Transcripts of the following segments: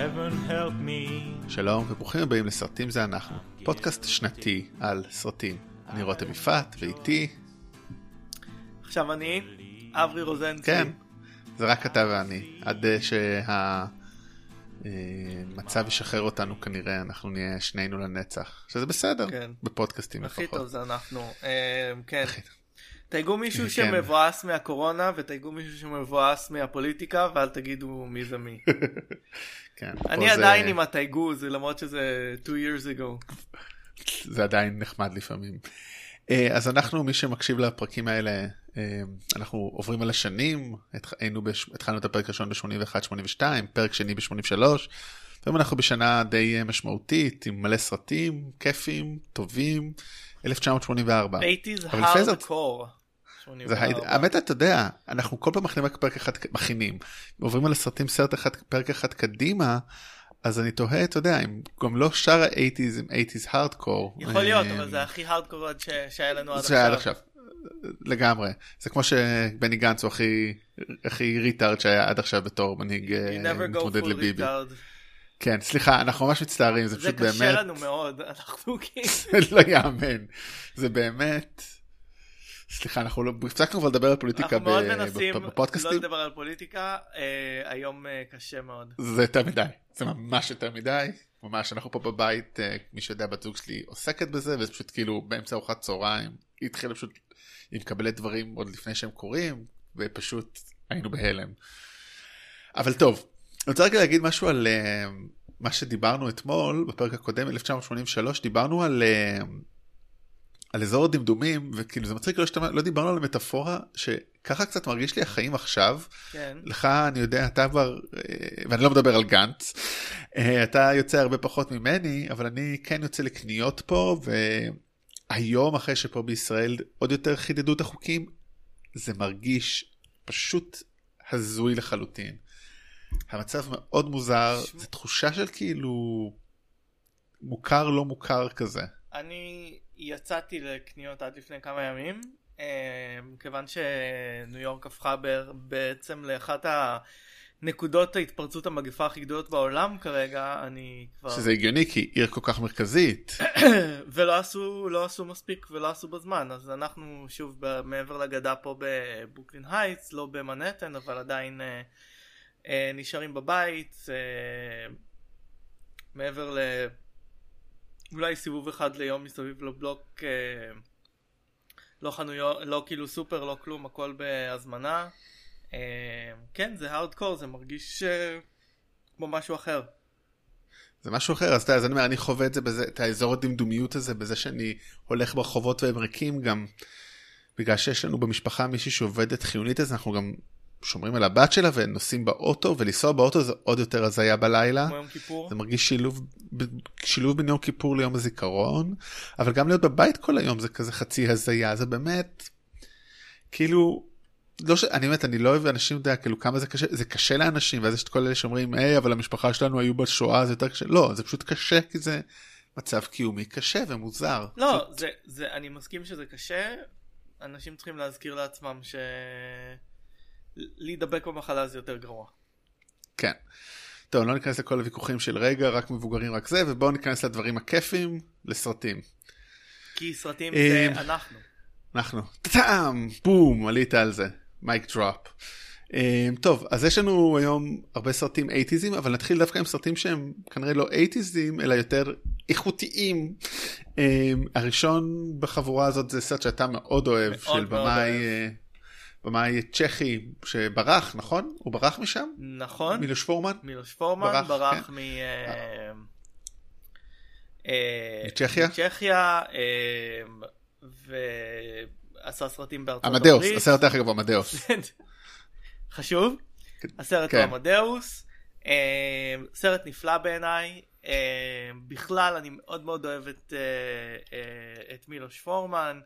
heaven help me. שלום וברוכים הבאים לסרטים זה אנחנו, פודקאסט שנתי על סרטים. אני רותם יפעת ואיתי, עכשיו אני, אברי רוזנצי. כן, זה רק אתה ואני, עד אה, שהמצב ישחרר אותנו כנראה, אנחנו נהיה שנינו לנצח, שזה בסדר, כן. בפודקאסטים הכי לפחות. טוב זה אנחנו. אה, כן. תייגו מישהו כן. שמבואס מהקורונה ותייגו מישהו שמבואס מהפוליטיקה ואל תגידו מי זה מי. כן, אני זה- עדיין עם התייגו זה למרות שזה 2 years ago. זה עדיין נחמד לפעמים. אה, אז אנחנו, מי שמקשיב לפרקים האלה, אה, אנחנו עוברים על השנים, התח- היינו בש... התחלנו את הפרק הראשון ב-81-82, פרק שני ב-83, והיום אנחנו בשנה די אה, משמעותית, עם מלא סרטים, כיפים, טובים, 1984. 80's אבל לפני זאת- hardcore. זה. האמת אתה יודע אנחנו כל פעם מכינים רק פרק אחד מכינים עוברים על הסרטים סרט אחד פרק אחד קדימה אז אני תוהה אתה יודע אם גם לא שאר ה-80's הם 80's hardcore. יכול להיות אה, אבל זה הכי הארדקור שהיה לנו עד זה עד עכשיו. עכשיו. לגמרי זה כמו שבני גנץ הוא הכי הכי retard שהיה עד עכשיו בתור מנהיג אה, מתמודד לביבי. כן סליחה אנחנו ממש מצטערים זה זה פשוט קשה באמת לנו מאוד אנחנו כאילו. זה לא יאמן זה באמת. סליחה אנחנו לא הפסקנו כבר לדבר על פוליטיקה אנחנו מאוד מנסים לא בפודקאסטים. לדבר על פוליטיקה אה, היום אה, קשה מאוד. זה יותר מדי, זה ממש יותר מדי, ממש אנחנו פה בבית, אה, מי שיודע בת זוג שלי עוסקת בזה, וזה פשוט כאילו באמצע ארוחת צהריים, היא התחילה פשוט, היא מקבלת דברים עוד לפני שהם קורים, ופשוט היינו בהלם. אבל טוב, אני רוצה רגע להגיד משהו על אה, מה שדיברנו אתמול, בפרק הקודם, 1983, דיברנו על... אה, על אזור הדמדומים וכאילו זה מצחיק לא, שתמה, לא דיברנו על המטאפורה שככה קצת מרגיש לי החיים עכשיו כן. לך אני יודע אתה כבר אה, ואני לא מדבר על גנץ אה, אתה יוצא הרבה פחות ממני אבל אני כן יוצא לקניות פה והיום אחרי שפה בישראל עוד יותר חידדו את החוקים זה מרגיש פשוט הזוי לחלוטין. המצב מאוד מוזר שמע- זו תחושה של כאילו מוכר לא מוכר כזה. אני יצאתי לקניות עד לפני כמה ימים, אה, כיוון שניו יורק הפכה בעצם לאחת הנקודות ההתפרצות המגפה הכי גדולות בעולם כרגע, אני כבר... שזה הגיוני כי עיר כל כך מרכזית. ולא עשו, לא עשו מספיק ולא עשו בזמן, אז אנחנו שוב ב- מעבר לגדה פה בברוקלין הייטס, לא במנהטן, אבל עדיין אה, אה, נשארים בבית, אה, מעבר ל... אולי סיבוב אחד ליום מסביב לבלוק, אה, לא חנויות, לא כאילו סופר, לא כלום, הכל בהזמנה. אה, כן, זה הארדקור, זה מרגיש אה, כמו משהו אחר. זה משהו אחר אז אתה אז אני אומר אני חווה את זה בזה את האזור הדמדומיות הזה בזה שאני הולך ברחובות והם ריקים גם בגלל שיש לנו במשפחה מישהי שעובדת חיונית אז אנחנו גם שומרים על הבת שלה ונוסעים באוטו ולנסוע באוטו זה עוד יותר הזיה בלילה כמו יום כיפור. זה מרגיש שילוב שילוב בין יום כיפור ליום הזיכרון אבל גם להיות בבית כל היום זה כזה חצי הזיה זה באמת כאילו לא ש... אני באמת אני לא אוהב אנשים יודע כאילו כמה זה קשה זה קשה לאנשים ואז יש את כל אלה שאומרים היי אבל המשפחה שלנו היו בשואה זה יותר קשה לא זה פשוט קשה כי זה מצב קיומי קשה ומוזר. לא, פשוט- זה, זה, אני מסכים שזה קשה, אנשים צריכים להזכיר לעצמם ש... להידבק במחלה זה יותר גרוע. כן. טוב לא ניכנס לכל הוויכוחים של רגע רק מבוגרים רק זה ובואו ניכנס לדברים הכיפים לסרטים. כי סרטים אה, זה אנחנו. אנחנו טאם בום עלית על זה מייק דרופ. טוב אז יש לנו היום הרבה סרטים 80'ים אבל נתחיל דווקא עם סרטים שהם כנראה לא 80'ים אלא יותר איכותיים. Um, הראשון בחבורה הזאת זה סרט שאתה מאוד אוהב מאוד של מאוד במאי אוהב. אה, במאי צ'כי שברח נכון הוא ברח משם נכון? מילוש פורמן מילוש פורמן ברח, ברח, כן. מ... אה, אה, מצ'כיה? מצ'כיה, אה, ועשה סרטים בארצות עמדאוס הברית. הסרט דרך אגב עמדאוס חשוב. הסרט כן. הוא עמדאוס. אה, סרט נפלא בעיניי. אה, בכלל אני מאוד מאוד אוהב אה, אה, את מילוש פורמן.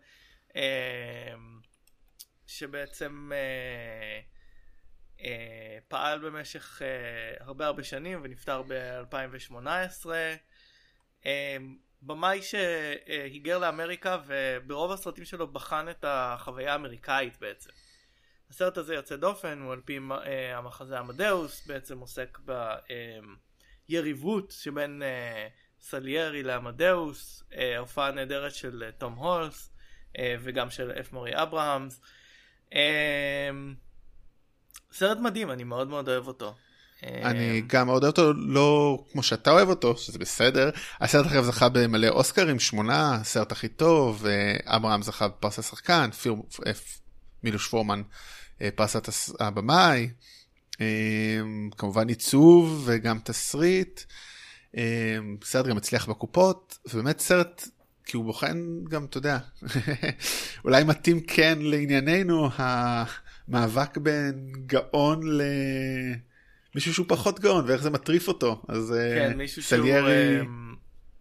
אה, שבעצם אה, אה, פעל במשך אה, הרבה הרבה שנים ונפטר ב-2018. אה, במאי שהיגר לאמריקה וברוב הסרטים שלו בחן את החוויה האמריקאית בעצם. הסרט הזה יוצא דופן, הוא על פי אה, המחזה עמדאוס, בעצם עוסק היריבות שבין אה, סליירי לעמדאוס, אה, הופעה נהדרת של אה, תום הולס אה, וגם של אף מורי אברהמס. אה, סרט מדהים, אני מאוד מאוד אוהב אותו. אני גם מאוד אוהב אותו, לא כמו שאתה אוהב אותו, שזה בסדר. הסרט אחר זכה במלא אוסקרים, שמונה, הסרט הכי טוב, אה, אברהם זכה בפרס השחקן, פיר, אה, מילוש פורמן אה, פרס הבמאי, אה, כמובן עיצוב וגם תסריט. סרט גם הצליח בקופות, ובאמת סרט, כי הוא בוחן גם, אתה יודע, אולי מתאים כן לענייננו, המאבק בין גאון למישהו שהוא פחות גאון, ואיך זה מטריף אותו. אז אה, כן, מישהו שהוא... סליירי, אה,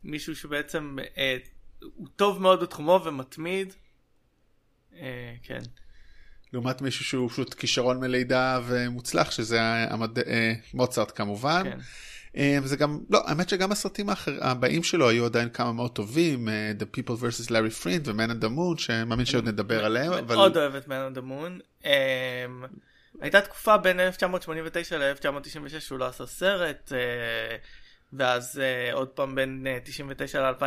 מישהו שבעצם אה, הוא טוב מאוד בתחומו ומתמיד. אה, כן. לעומת מישהו שהוא פשוט כישרון מלידה ומוצלח, שזה המד... אה, מוצרט כמובן. כן. אה, זה גם, לא, האמת שגם הסרטים האחר, הבאים שלו היו עדיין כמה מאוד טובים, אה, The People vs. Larry Friend ו-Man on the Moon, שמאמין שעוד נדבר עליהם, אבל... מאוד אוהב את Man on the Moon. הייתה תקופה בין 1989 ל-1996 שהוא לא עשה סרט, uh, ואז עוד פעם בין uh, 99 ל-2006,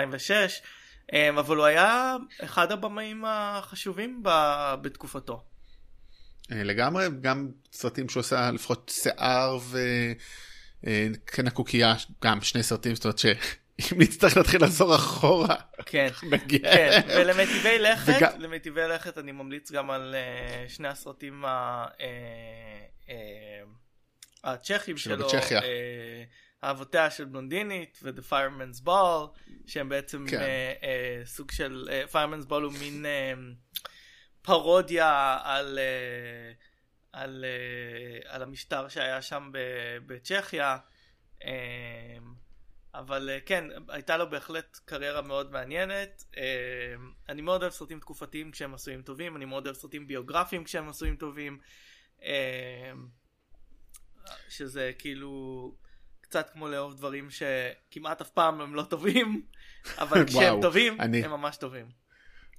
um, אבל הוא היה אחד הבמאים החשובים ב- בתקופתו. אה, לגמרי, גם סרטים שהוא עושה לפחות שיער וכן הקוקייה, גם שני סרטים, זאת אומרת שאם נצטרך להתחיל לחזור אחורה, כן, נגיע. כן, ולמטיבי לכת, וגם- למטיבי לכת אני ממליץ גם על uh, שני הסרטים ה- uh, uh, הצ'כים שלו בצ'כיה. uh, אהבותיה של בלונדינית ו-The Fireman's Ball, שהם בעצם כן. uh, uh, סוג של, uh, Fireman's Ball הוא מין uh, פרודיה על, uh, על, uh, על המשטר שהיה שם בצ'כיה. Um, אבל אה, כן, הייתה לו בהחלט קריירה מאוד מעניינת. אה, אני מאוד אוהב סרטים תקופתיים כשהם עשויים טובים, אני מאוד אוהב סרטים ביוגרפיים כשהם עשויים טובים. אה, שזה כאילו קצת כמו לאהוב דברים שכמעט אף פעם הם לא טובים, אבל כשהם וואו, טובים, אני- הם ממש טובים.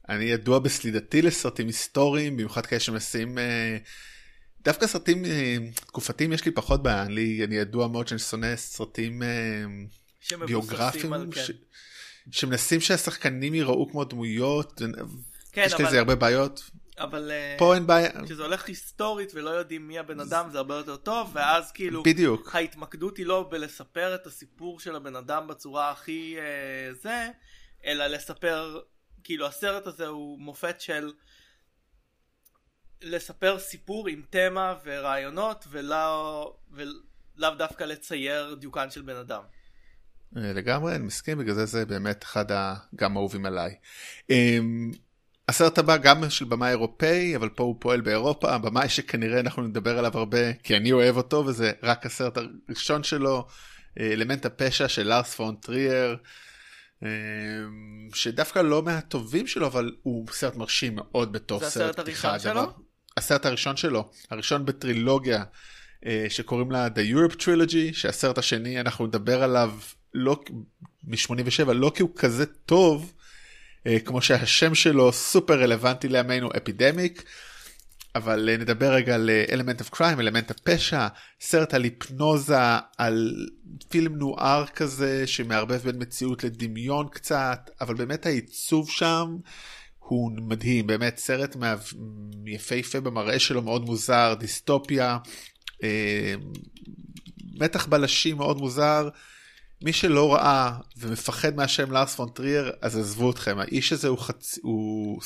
אני ידוע בסלידתי לסרטים היסטוריים, במיוחד כאלה שמנסים... אה, דווקא סרטים אה, תקופתיים יש לי פחות בעיה, אני, אני ידוע מאוד שאני שונא סרטים אה, ביוגרפיים, על כן. שמנסים שהשחקנים ייראו כמו דמויות, כן, יש אבל- לזה הרבה בעיות, אבל אה, פה אין בעיה, כשזה הולך היסטורית ולא יודעים מי הבן אדם זה הרבה יותר טוב, ואז כאילו... בדיוק, ההתמקדות היא לא בלספר את הסיפור של הבן אדם בצורה הכי אה, זה, אלא לספר, כאילו הסרט הזה הוא מופת של לספר סיפור עם תמה ורעיונות ולא, ולאו דווקא לצייר דיוקן של בן אדם. אה, לגמרי, אני מסכים, בגלל זה זה באמת אחד גם האהובים עליי. אמ, הסרט הבא גם של במאי אירופאי, אבל פה הוא פועל באירופה, הבמאי שכנראה אנחנו נדבר עליו הרבה, כי אני אוהב אותו, וזה רק הסרט הראשון שלו, אה, אלמנט הפשע של לארס פון טריאר, אמ, שדווקא לא מהטובים שלו, אבל הוא סרט מרשים מאוד בתור זה סרט הסרט פתיחה. הראשון הדבר- שלו? הסרט הראשון שלו, הראשון בטרילוגיה אה, שקוראים לה The Europe Trilogy, שהסרט השני אנחנו נדבר עליו לא מ-87, לא כי הוא כזה טוב, אה, כמו שהשם שלו סופר רלוונטי לימינו, Epidemic, אבל אה, נדבר רגע על Element of Crime, אלמנט הפשע, סרט על היפנוזה, על film noir כזה שמערבב בין מציאות לדמיון קצת, אבל באמת העיצוב שם הוא מדהים, באמת סרט מה... יפהפה במראה שלו, מאוד מוזר, דיסטופיה, אה, מתח בלשי מאוד מוזר. מי שלא ראה ומפחד מהשם לארס פון טריאר, אז עזבו אתכם, האיש הזה הוא, חצ... הוא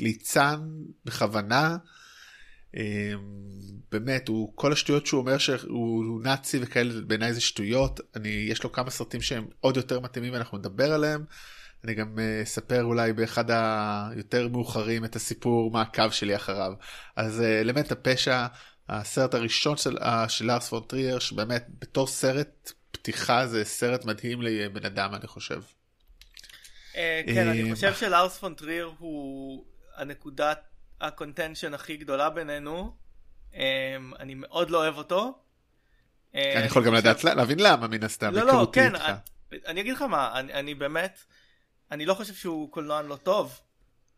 ליצן בכוונה. אה, באמת, הוא, כל השטויות שהוא אומר שהוא הוא נאצי וכאלה, בעיניי זה שטויות. אני, יש לו כמה סרטים שהם עוד יותר מתאימים ואנחנו נדבר עליהם. אני גם אה, אספר אולי באחד היותר מאוחרים את הסיפור מה הקו שלי אחריו. אז אה, אלמנט הפשע, הסרט הראשון של, אה, של לארס פון טרייר, שבאמת בתור סרט פתיחה זה סרט מדהים לבן אדם אני חושב. כן, אני חושב שלארס פון טרייר הוא הנקודת ה contention הכי גדולה בינינו. אה, אני מאוד לא אוהב אותו. אני יכול גם לדעת להבין למה מן הסתם, לא, לא, היכרותי כן, איתך. אני, אגיד לך מה, אני באמת, אני לא חושב שהוא קולנוען לא טוב,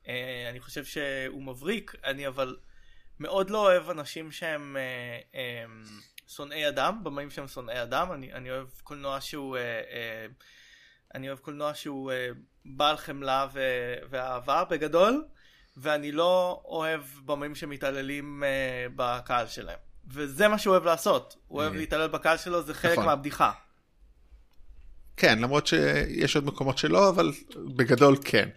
אה, אני חושב שהוא מבריק, אני אבל מאוד לא אוהב אנשים שהם אה, אה, שונאי אדם, במאים שהם שונאי אדם, אני, אני אוהב קולנוע שהוא, אה, אה, אני אוהב קולנוע שהוא אה, בעל חמלה ו, ואהבה בגדול, ואני לא אוהב במאים שמתעללים אה, בקהל שלהם. וזה מה שהוא אוהב לעשות, הוא אוהב אה. להתעלל בקהל שלו, זה חלק נכון. מהבדיחה. כן, למרות שיש עוד מקומות שלא, אבל בגדול כן.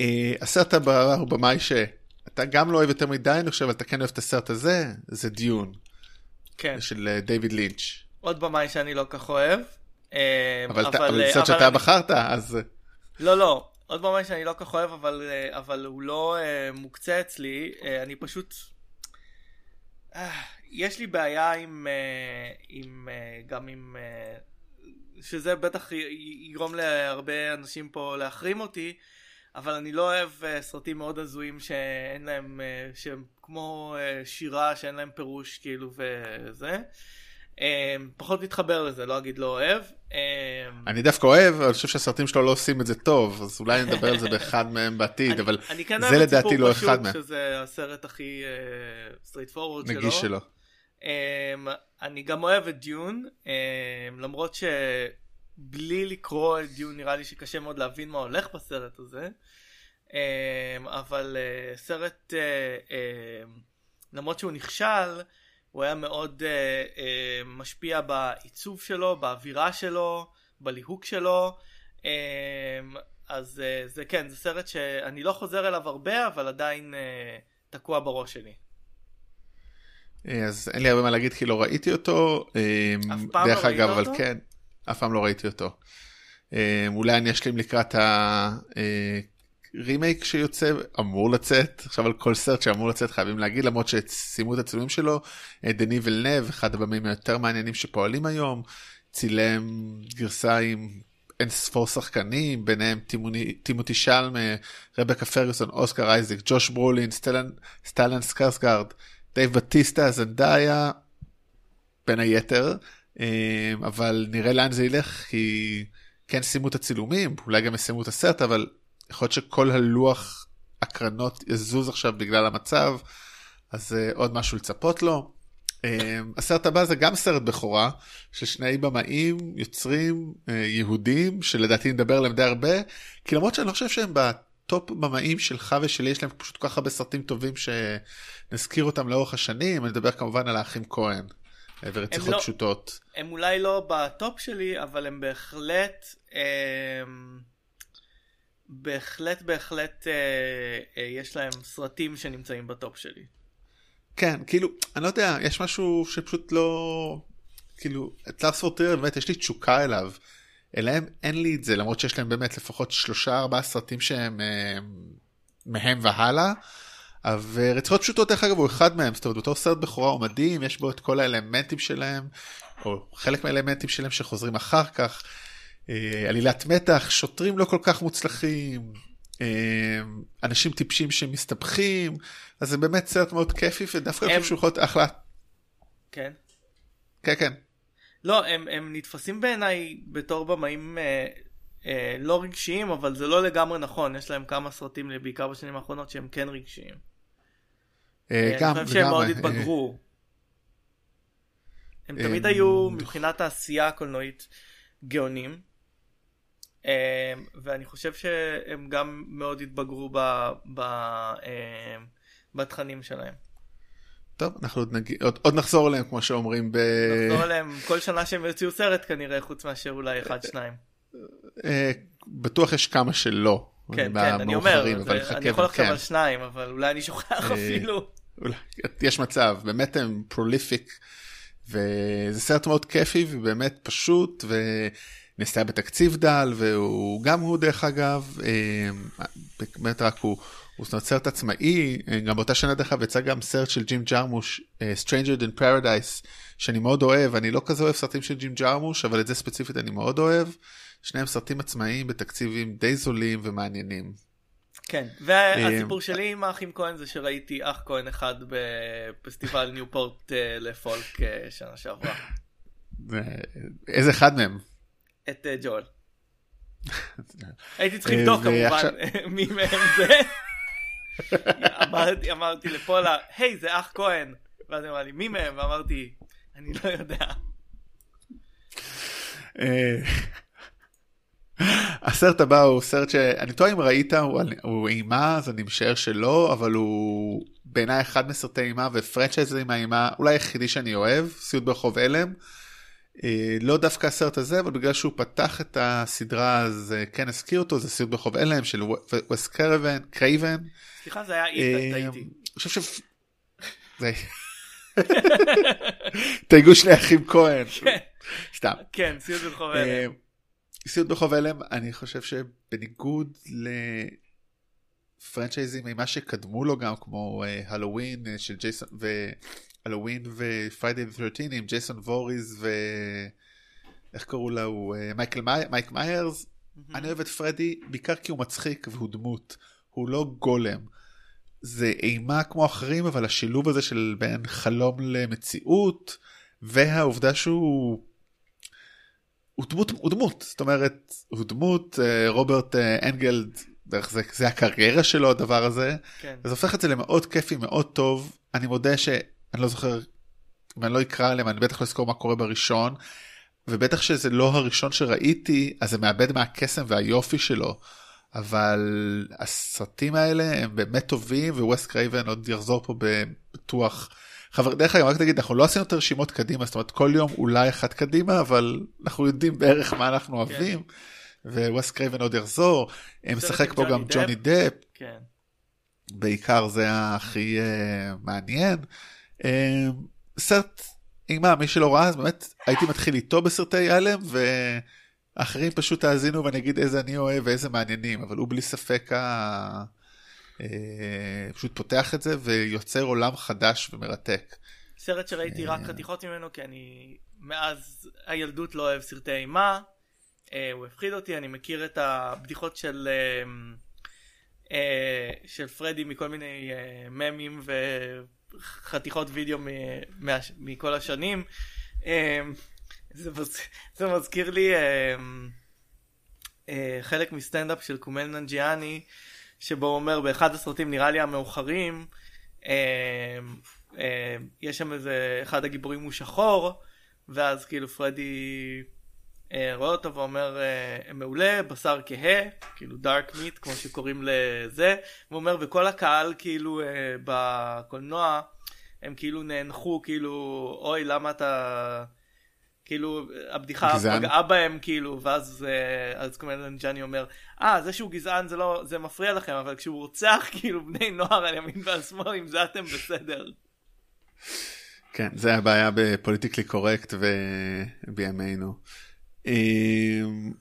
אה, הסרט הבא הוא במאי שאתה גם לא אוהב יותר מדי, אני חושב, אבל אתה כן אוהב את הסרט הזה, זה דיון, כן, של אה, דיוויד לינץ'. עוד במאי שאני לא כך אוהב. אה, אבל אבל, אבל סרט שאתה אני- בחרת, אז... לא, לא, עוד במאי שאני לא כך אוהב, אבל, אבל הוא לא אה, מוקצה אצלי, אה, אני פשוט... יש לי בעיה עם, אה, עם אה, גם עם... שזה בטח יגרום להרבה אנשים פה להחרים אותי, אבל אני לא אוהב אה, סרטים מאוד הזויים שאין להם, אה, שהם כמו אה, שירה שאין להם פירוש כאילו וזה. פחות מתחבר לזה, לא אגיד לא אוהב. אני דווקא אוהב, אני חושב שהסרטים שלו לא עושים את זה טוב, אז אולי נדבר על זה באחד מהם בעתיד, אני- אבל אני כן זה אוהב את לדעתי סיפור לא פשוט, אחד מהם. שזה הסרט הכי straightforward שלו. נגיש שלו. אני גם אוהב את דיון, um, למרות שבלי לקרוא את דיון נראה לי שקשה מאוד להבין מה הולך בסרט הזה. Um, אבל uh, סרט, למרות שהוא נכשל, הוא היה מאוד משפיע בעיצוב שלו, באווירה שלו, בליהוק שלו. אז זה כן, זה סרט שאני לא חוזר אליו הרבה, אבל עדיין תקוע בראש שלי. אה, אז אין לי הרבה מה להגיד כי לא ראיתי אותו. אה, אף פעם דרך לא אגב, אבל אותו? כן, אף פעם לא ראיתי אותו. אה, אולי אני אשלים לקראת הרימייק שיוצא, אמור לצאת, עכשיו על כל סרט שאמור לצאת חייבים להגיד, למרות שסיימו את הצילומים שלו, דני ולנב, אחד הבמים היותר מעניינים שפועלים היום, צילם גרסה עם אין ספור שחקנים, ביניהם טימוני- טימותי שלמה, רבקה פרגוסון, אוסקר אייזק, ג'וש ברולין, סטלן, סטלן סקרסגרד, דייב בטיסטה, זנדאיה, בין היתר, אה, אבל נראה לאן זה ילך, כי כן סיימו את הצילומים, אולי גם יסיימו את הסרט, אבל יכול להיות שכל הלוח הקרנות יזוז עכשיו בגלל המצב, אז אה, עוד משהו לצפות לו. אה, הסרט הבא זה גם סרט בכורה של שני במאים, יוצרים יהודים, שלדעתי נדבר עליהם די הרבה, כי למרות שאני לא חושב שהם בטופ במאים שלך ושלי, יש להם פשוט כל כך הרבה סרטים טובים שנזכיר אותם לאורך השנים, אני מדבר כמובן על האחים כהן אה, ורציחות לא- פשוטות. הם אולי לא בטופ שלי, אבל הם בהחלט, הם, בהחלט, בהחלט, אה, אה, יש להם סרטים שנמצאים בטופ שלי. כן, כאילו, אני לא יודע, יש משהו שפשוט לא... כאילו, את לארס פון טרייר באמת יש לי תשוקה אליו. אליהם אין לי את זה, למרות שיש להם באמת לפחות שלושה ארבעה סרטים שהם אה, מהם והלאה. ורציחות פשוטות דרך אגב הוא אחד מהם, זאת אומרת בתור סרט בכורה הוא מדהים, יש בו את כל האלמנטים שלהם, או חלק מהאלמנטים שלהם שחוזרים אחר כך. אה, עלילת מתח, שוטרים לא כל כך מוצלחים, אה, אנשים טיפשים שמסתבכים, אז זה באמת סרט מאוד כיפי ודווקא אני הם- חושב שהוא יכול להיות אחלה. כן. כן כן. לא, הם, הם נתפסים בעיניי בתור במאים אה, אה, לא רגשיים, אבל זה לא לגמרי נכון. יש להם כמה סרטים, בעיקר בשנים האחרונות, שהם כן רגשיים. אה, אה, גם, אני חושב שהם מאוד לגמרי, אה, התבגרו. הם אה, תמיד היו מבחינת העשייה הקולנועית גאונים. אה, ואני חושב שהם גם מאוד התבגרו ב- ב- אה, בתכנים שלהם. טוב, אנחנו עוד, נגיד, עוד, עוד נחזור אליהם כמו שאומרים ב... נחזור אליהם כל שנה שהם יוציאו סרט כנראה, חוץ מאשר אולי אחד שניים. אה, בטוח יש כמה שלא. כן, כן, אני אומר, אני יכול לחשוב. על שניים, אבל אולי אני שוכח אה, אפילו. יש מצב, באמת הם prolific, וזה סרט מאוד כיפי ובאמת פשוט, ונעשה בתקציב דל, והוא גם הוא דרך אגב, אה, באמת רק הוא, הוא סרט עצמאי, אה, גם באותה שנה דרך אגב יצא גם סרט של ג'ים ג'רמוש, אה, Stranger in Paradise, שאני מאוד אוהב, אני לא כזה אוהב סרטים של ג'ים ג'רמוש, אבל את זה ספציפית אני מאוד אוהב. שניהם סרטים עצמאיים בתקציבים די זולים ומעניינים. כן, אה, והסיפור שלי עם האחים כהן זה שראיתי אח כהן אחד בפסטיבל ניופורט אה, לפולק אה, שנה שעברה. איזה אחד מהם? את אה, ג'ואל. הייתי צריך אה, לבדוק כמובן מי מהם זה. אמרתי, אמרתי לפולה, היי זה אח כהן. ואז היא אמרה לי מי מהם? ואמרתי, אני לא יודע. אה, הסרט הבא הוא סרט שאני טועה אם ראית, הוא, הוא אימה, אז אני משער שלא, אבל הוא בעיניי אחד מסרטי אימה ופרנצ'ייזים מהאימה, אולי היחידי שאני אוהב, סיוט ברחוב הלם. אה, לא דווקא הסרט הזה, אבל בגלל שהוא פתח את הסדרה אז אה, כן הזכיר אותו, זה סיוט ברחוב אלם של ווס קרבן, קרייבן. סליחה, זה היה איתן, טעיתי. אני חושב ש... זה... תגידו שני אחים כהן. כן. סתם. כן, סיוט ברחוב אה, אלם. סיוט ברחוב אלם, אני חושב שבניגוד ל franchise ים ממה שקדמו לו גם כמו הלואוין של ג'ייסון והלואוין ופריידי ו-13 עם ג'ייסון ווריז ו... איך קראו לה? הוא אה, מייקל מי- מייק מיירס. אני אוהב את פרדי בעיקר כי הוא מצחיק והוא דמות. הוא לא גולם. זה אימה כמו אחרים אבל השילוב הזה של בין חלום למציאות והעובדה שהוא הוא דמות, הוא דמות, זאת אומרת, הוא דמות, אה, רוברט אה, אנגלד, דרך זה, זה הקריירה שלו הדבר הזה, כן. אז הופך את זה למאוד כיפי, מאוד טוב, אני מודה שאני לא זוכר, אם אני לא אקרא עליהם, אני בטח לא אזכור מה קורה בראשון, ובטח שזה לא הראשון שראיתי, אז זה מאבד מהקסם והיופי שלו, אבל הסרטים האלה הם באמת טובים, ווס קרייבן עוד יחזור פה בטוח. חבר, דרך אגב, רק תגיד, אנחנו לא עשינו את הרשימות קדימה, זאת אומרת כל יום אולי אחת קדימה, אבל אנחנו יודעים בערך מה אנחנו אוהבים, ווס קרייבן עוד יחזור, משחק פה גם. ג'וני דפ, כן. בעיקר זה הכי uh, מעניין. Uh, סרט אימה, מי שלא ראה, אז באמת הייתי מתחיל איתו בסרטי אלם, ואחרים פשוט תאזינו ואני אגיד איזה אני אוהב ואיזה מעניינים, אבל הוא בלי ספק ה... uh, פשוט פותח את זה ויוצר עולם חדש ומרתק. סרט שראיתי רק אה. חתיכות ממנו כי אני מאז הילדות לא אוהב סרטי אימה. אה, הוא הפחיד אותי, אני מכיר את הבדיחות של אה, אה, של פרדי מכל מיני אה, ממים וחתיכות וידאו מ- מה- מכל השנים. אה, זה. זה מזכיר לי אה, אה, חלק מסטנדאפ של קומל ננג'יאני שבו הוא אומר באחד הסרטים נראה לי המאוחרים אה, יש שם איזה אחד הגיבורים הוא שחור ואז כאילו פרדי רואה אותו ואומר אה, מעולה בשר כהה כאילו דארק מיט כמו שקוראים לזה הוא אומר וכל הקהל כאילו אה, בקולנוע הם כאילו נאנחו כאילו אוי למה אתה כאילו הבדיחה גזען. פגעה בהם כאילו ואז אה, אז קומדיאן ג'אני אומר אה זה שהוא גזען זה לא זה מפריע לכם אבל כשהוא רוצח כאילו בני נוער על ימין ועל שמאל עם זה אתם בסדר. כן, זה הבעיה בפוליטיקלי קורקט ובימינו. אמ,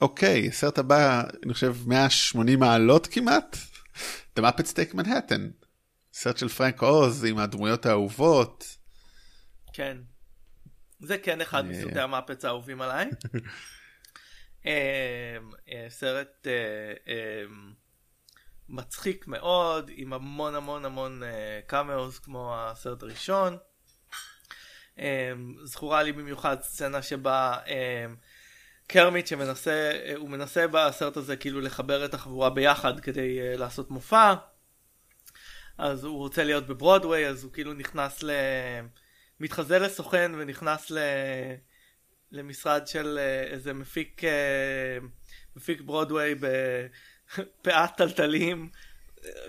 אוקיי, הסרט הבא, אני חושב 180 מעלות כמעט. The Muppets Take Manhattan. סרט של פרנק עוז עם הדמויות האהובות. כן. זה כן אחד אה. מסרטי המאפטס האהובים עליי. אה, אה, סרט אה, אה, מצחיק מאוד עם המון המון המון cameos כמו הסרט הראשון. אה, זכורה לי במיוחד סצנה שבה אה, קרמיט שמנסה, אה, הוא מנסה בסרט הזה כאילו לחבר את החבורה ביחד כדי אה, לעשות מופע. אז הוא רוצה להיות בברודוויי אז הוא כאילו נכנס ל... מתחזה לסוכן ונכנס ל... למשרד של אה, איזה מפיק מפיק ברודוויי בפאת טלטלים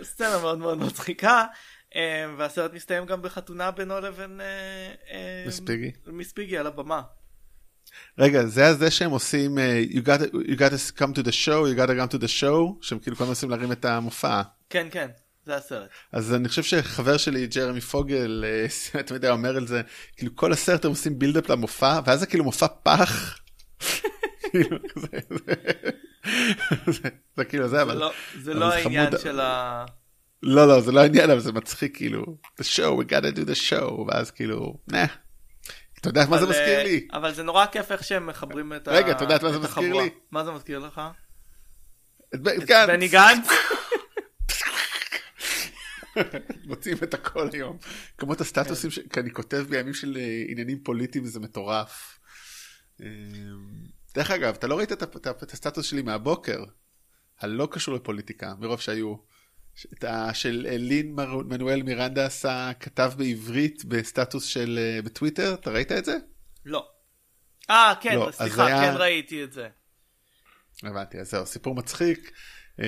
סצנה מאוד מאוד מצחיקה והסרט מסתיים גם בחתונה בינו לבין אה, אה, מספיגי. מיס פיגי על הבמה. רגע, זה זה שהם עושים אה, you gotta, you gotta come to the show, you gotta come to the show, שהם כאילו כל הזמן מנסים להרים את המופע. כן כן זה הסרט. אז אני חושב שחבר שלי ג'רמי פוגל, אה, אתה יודע, אומר על זה, כאילו כל הסרט הם עושים בילדאפ למופע, ואז זה כאילו מופע פח. כאילו, זה- כאילו זה, אבל לא- זה לא זה העניין. של ה... לא, לא, זה לא העניין, אבל זה מצחיק, כאילו, the show, we gotta do the show, ואז כאילו, נה. אתה יודע מה זה מזכיר אה, לי? אבל זה נורא כיף איך שהם מחברים את ה... רגע, אתה יודעת מה זה את מזכיר החבורה. לי? מה זה מזכיר לך? את בני את גנץ. מוצאים את הכל היום. כמות הסטטוסים שאני כותב בימים של אה, עניינים פוליטיים זה מטורף. אה, דרך אגב, אתה לא ראית את את את הסטטוס שלי מהבוקר, הלא קשור לפוליטיקה, מרוב שהיו את ה- של אה, לין מר- מנואל מירנדה עשה, כתב בעברית בסטטוס של אה, בטוויטר, אתה ראית את זה? לא. אה, כן, לא, סליחה, היה- כן ראיתי את זה. הבנתי, אז זהו, סיפור מצחיק, אה,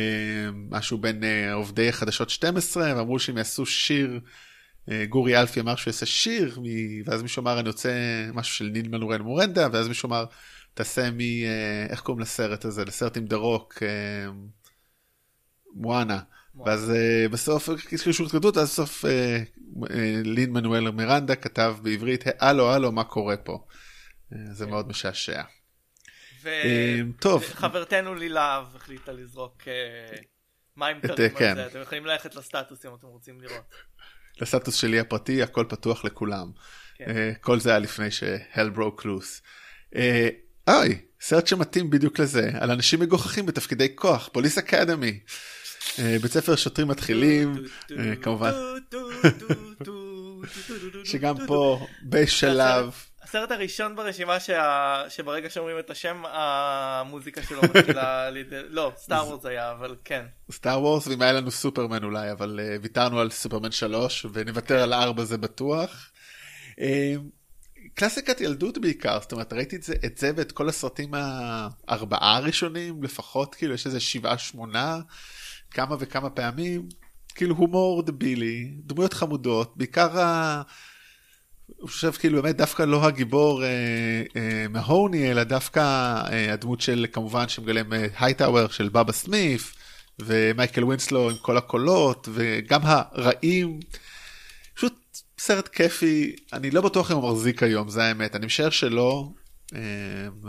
משהו בין עובדי חדשות 12, ואמרו שהם יעשו שיר, גורי אלפי אמר שהוא יעשה שיר, ואז מישהו אמר אני רוצה משהו של ניל מנורל מורנדה, ואז מישהו אמר תעשה מ... איך קוראים לסרט הזה? לסרט עם דה רוק, מואנה. ואז אה, בסוף כאילו שוב התקדמות, אז בסוף אה, אה, לין מנואל מירנדה כתב בעברית, הלו הלו מה קורה פה. זה מאוד משעשע. טוב. וחברתנו לילהב החליטה לזרוק מים קרים כן. על זה. אתם יכולים ללכת לסטטוס אם אתם רוצים לראות. לסטטוס שלי הפרטי הכל פתוח לכולם. כן. כל זה היה לפני broke loose. אה, אוי, סרט שמתאים בדיוק לזה, על אנשים מגוחכים בתפקידי כוח, פוליס אקדמי. אה, בית ספר שוטרים מתחילים, אה, כמובן, שגם פה בשלב, הסרט הראשון ברשימה שה... שברגע שאומרים את השם המוזיקה שלו מתחילה. לא, סטאר וורס היה אבל כן. סטאר וורס, ואם היה לנו סופרמן אולי, אבל uh, ויתרנו על סופרמן 3, ונוותר על 4 זה בטוח. Uh, קלאסיקת ילדות בעיקר, זאת אומרת, ראיתי את זה, את זה ואת כל הסרטים הארבעה הראשונים, לפחות, כאילו, יש איזה שבעה, שמונה, כמה וכמה פעמים, כאילו הומור דבילי, דמויות חמודות, בעיקר ה... אני חושב כאילו באמת דווקא לא הגיבור אה, אה, מהוני, אלא דווקא אה, הדמות של כמובן שמגלם אה, הייטאוור של באבא סמית', ומייקל ווינסלו עם כל הקולות, וגם הרעים. פשוט סרט כיפי, אני לא בטוח אם הוא מחזיק היום, זה האמת, אני משער שלא. אה,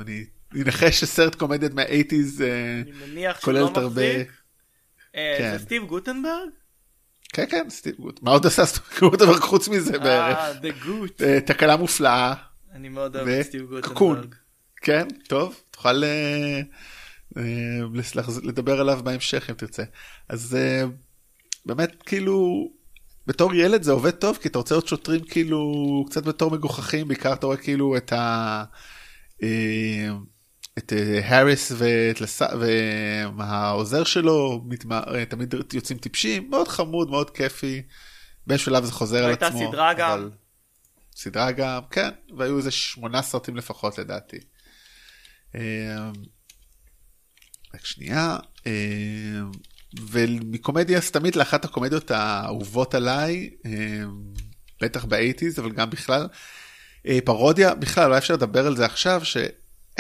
אני אנחש שסרט קומדיית מה-80's, אה, אני מניח כולל לא את הרבה... מחזיק. אה, כן. זה סטיב גוטנברג? כן, כן, סטיב גוט. מה עוד עשה סטיב גוטנברג חוץ מזה בערך? אה, The Goot. אה, תקלה מופלאה. אני מאוד אוהב את סטיב. גוטנברג. כן, טוב, תוכל אה, אה, לדבר עליו בהמשך אם תרצה. אז אה, באמת, כאילו, בתור ילד זה עובד טוב, כי אתה רוצה להיות שוטרים כאילו קצת בתור מגוחכים, בעיקר אתה רואה כאילו את ה... אה, את אה, האריס ואת לס... והעוזר שלו מתמ... אה, תמיד יוצאים טיפשים, מאוד חמוד, מאוד כיפי. באיזשהו שלב זה חוזר על עצמו. סדרה גם. אבל- סדרה גם, כן, והיו איזה שמונה סרטים לפחות לדעתי. אה, רק שנייה. אה, ומקומדיה סתמית לאחת הקומדיות האהובות עליי, אה, בטח באייטיז, אבל גם בכלל. אה, פרודיה, בכלל, אולי אפשר לדבר על זה עכשיו,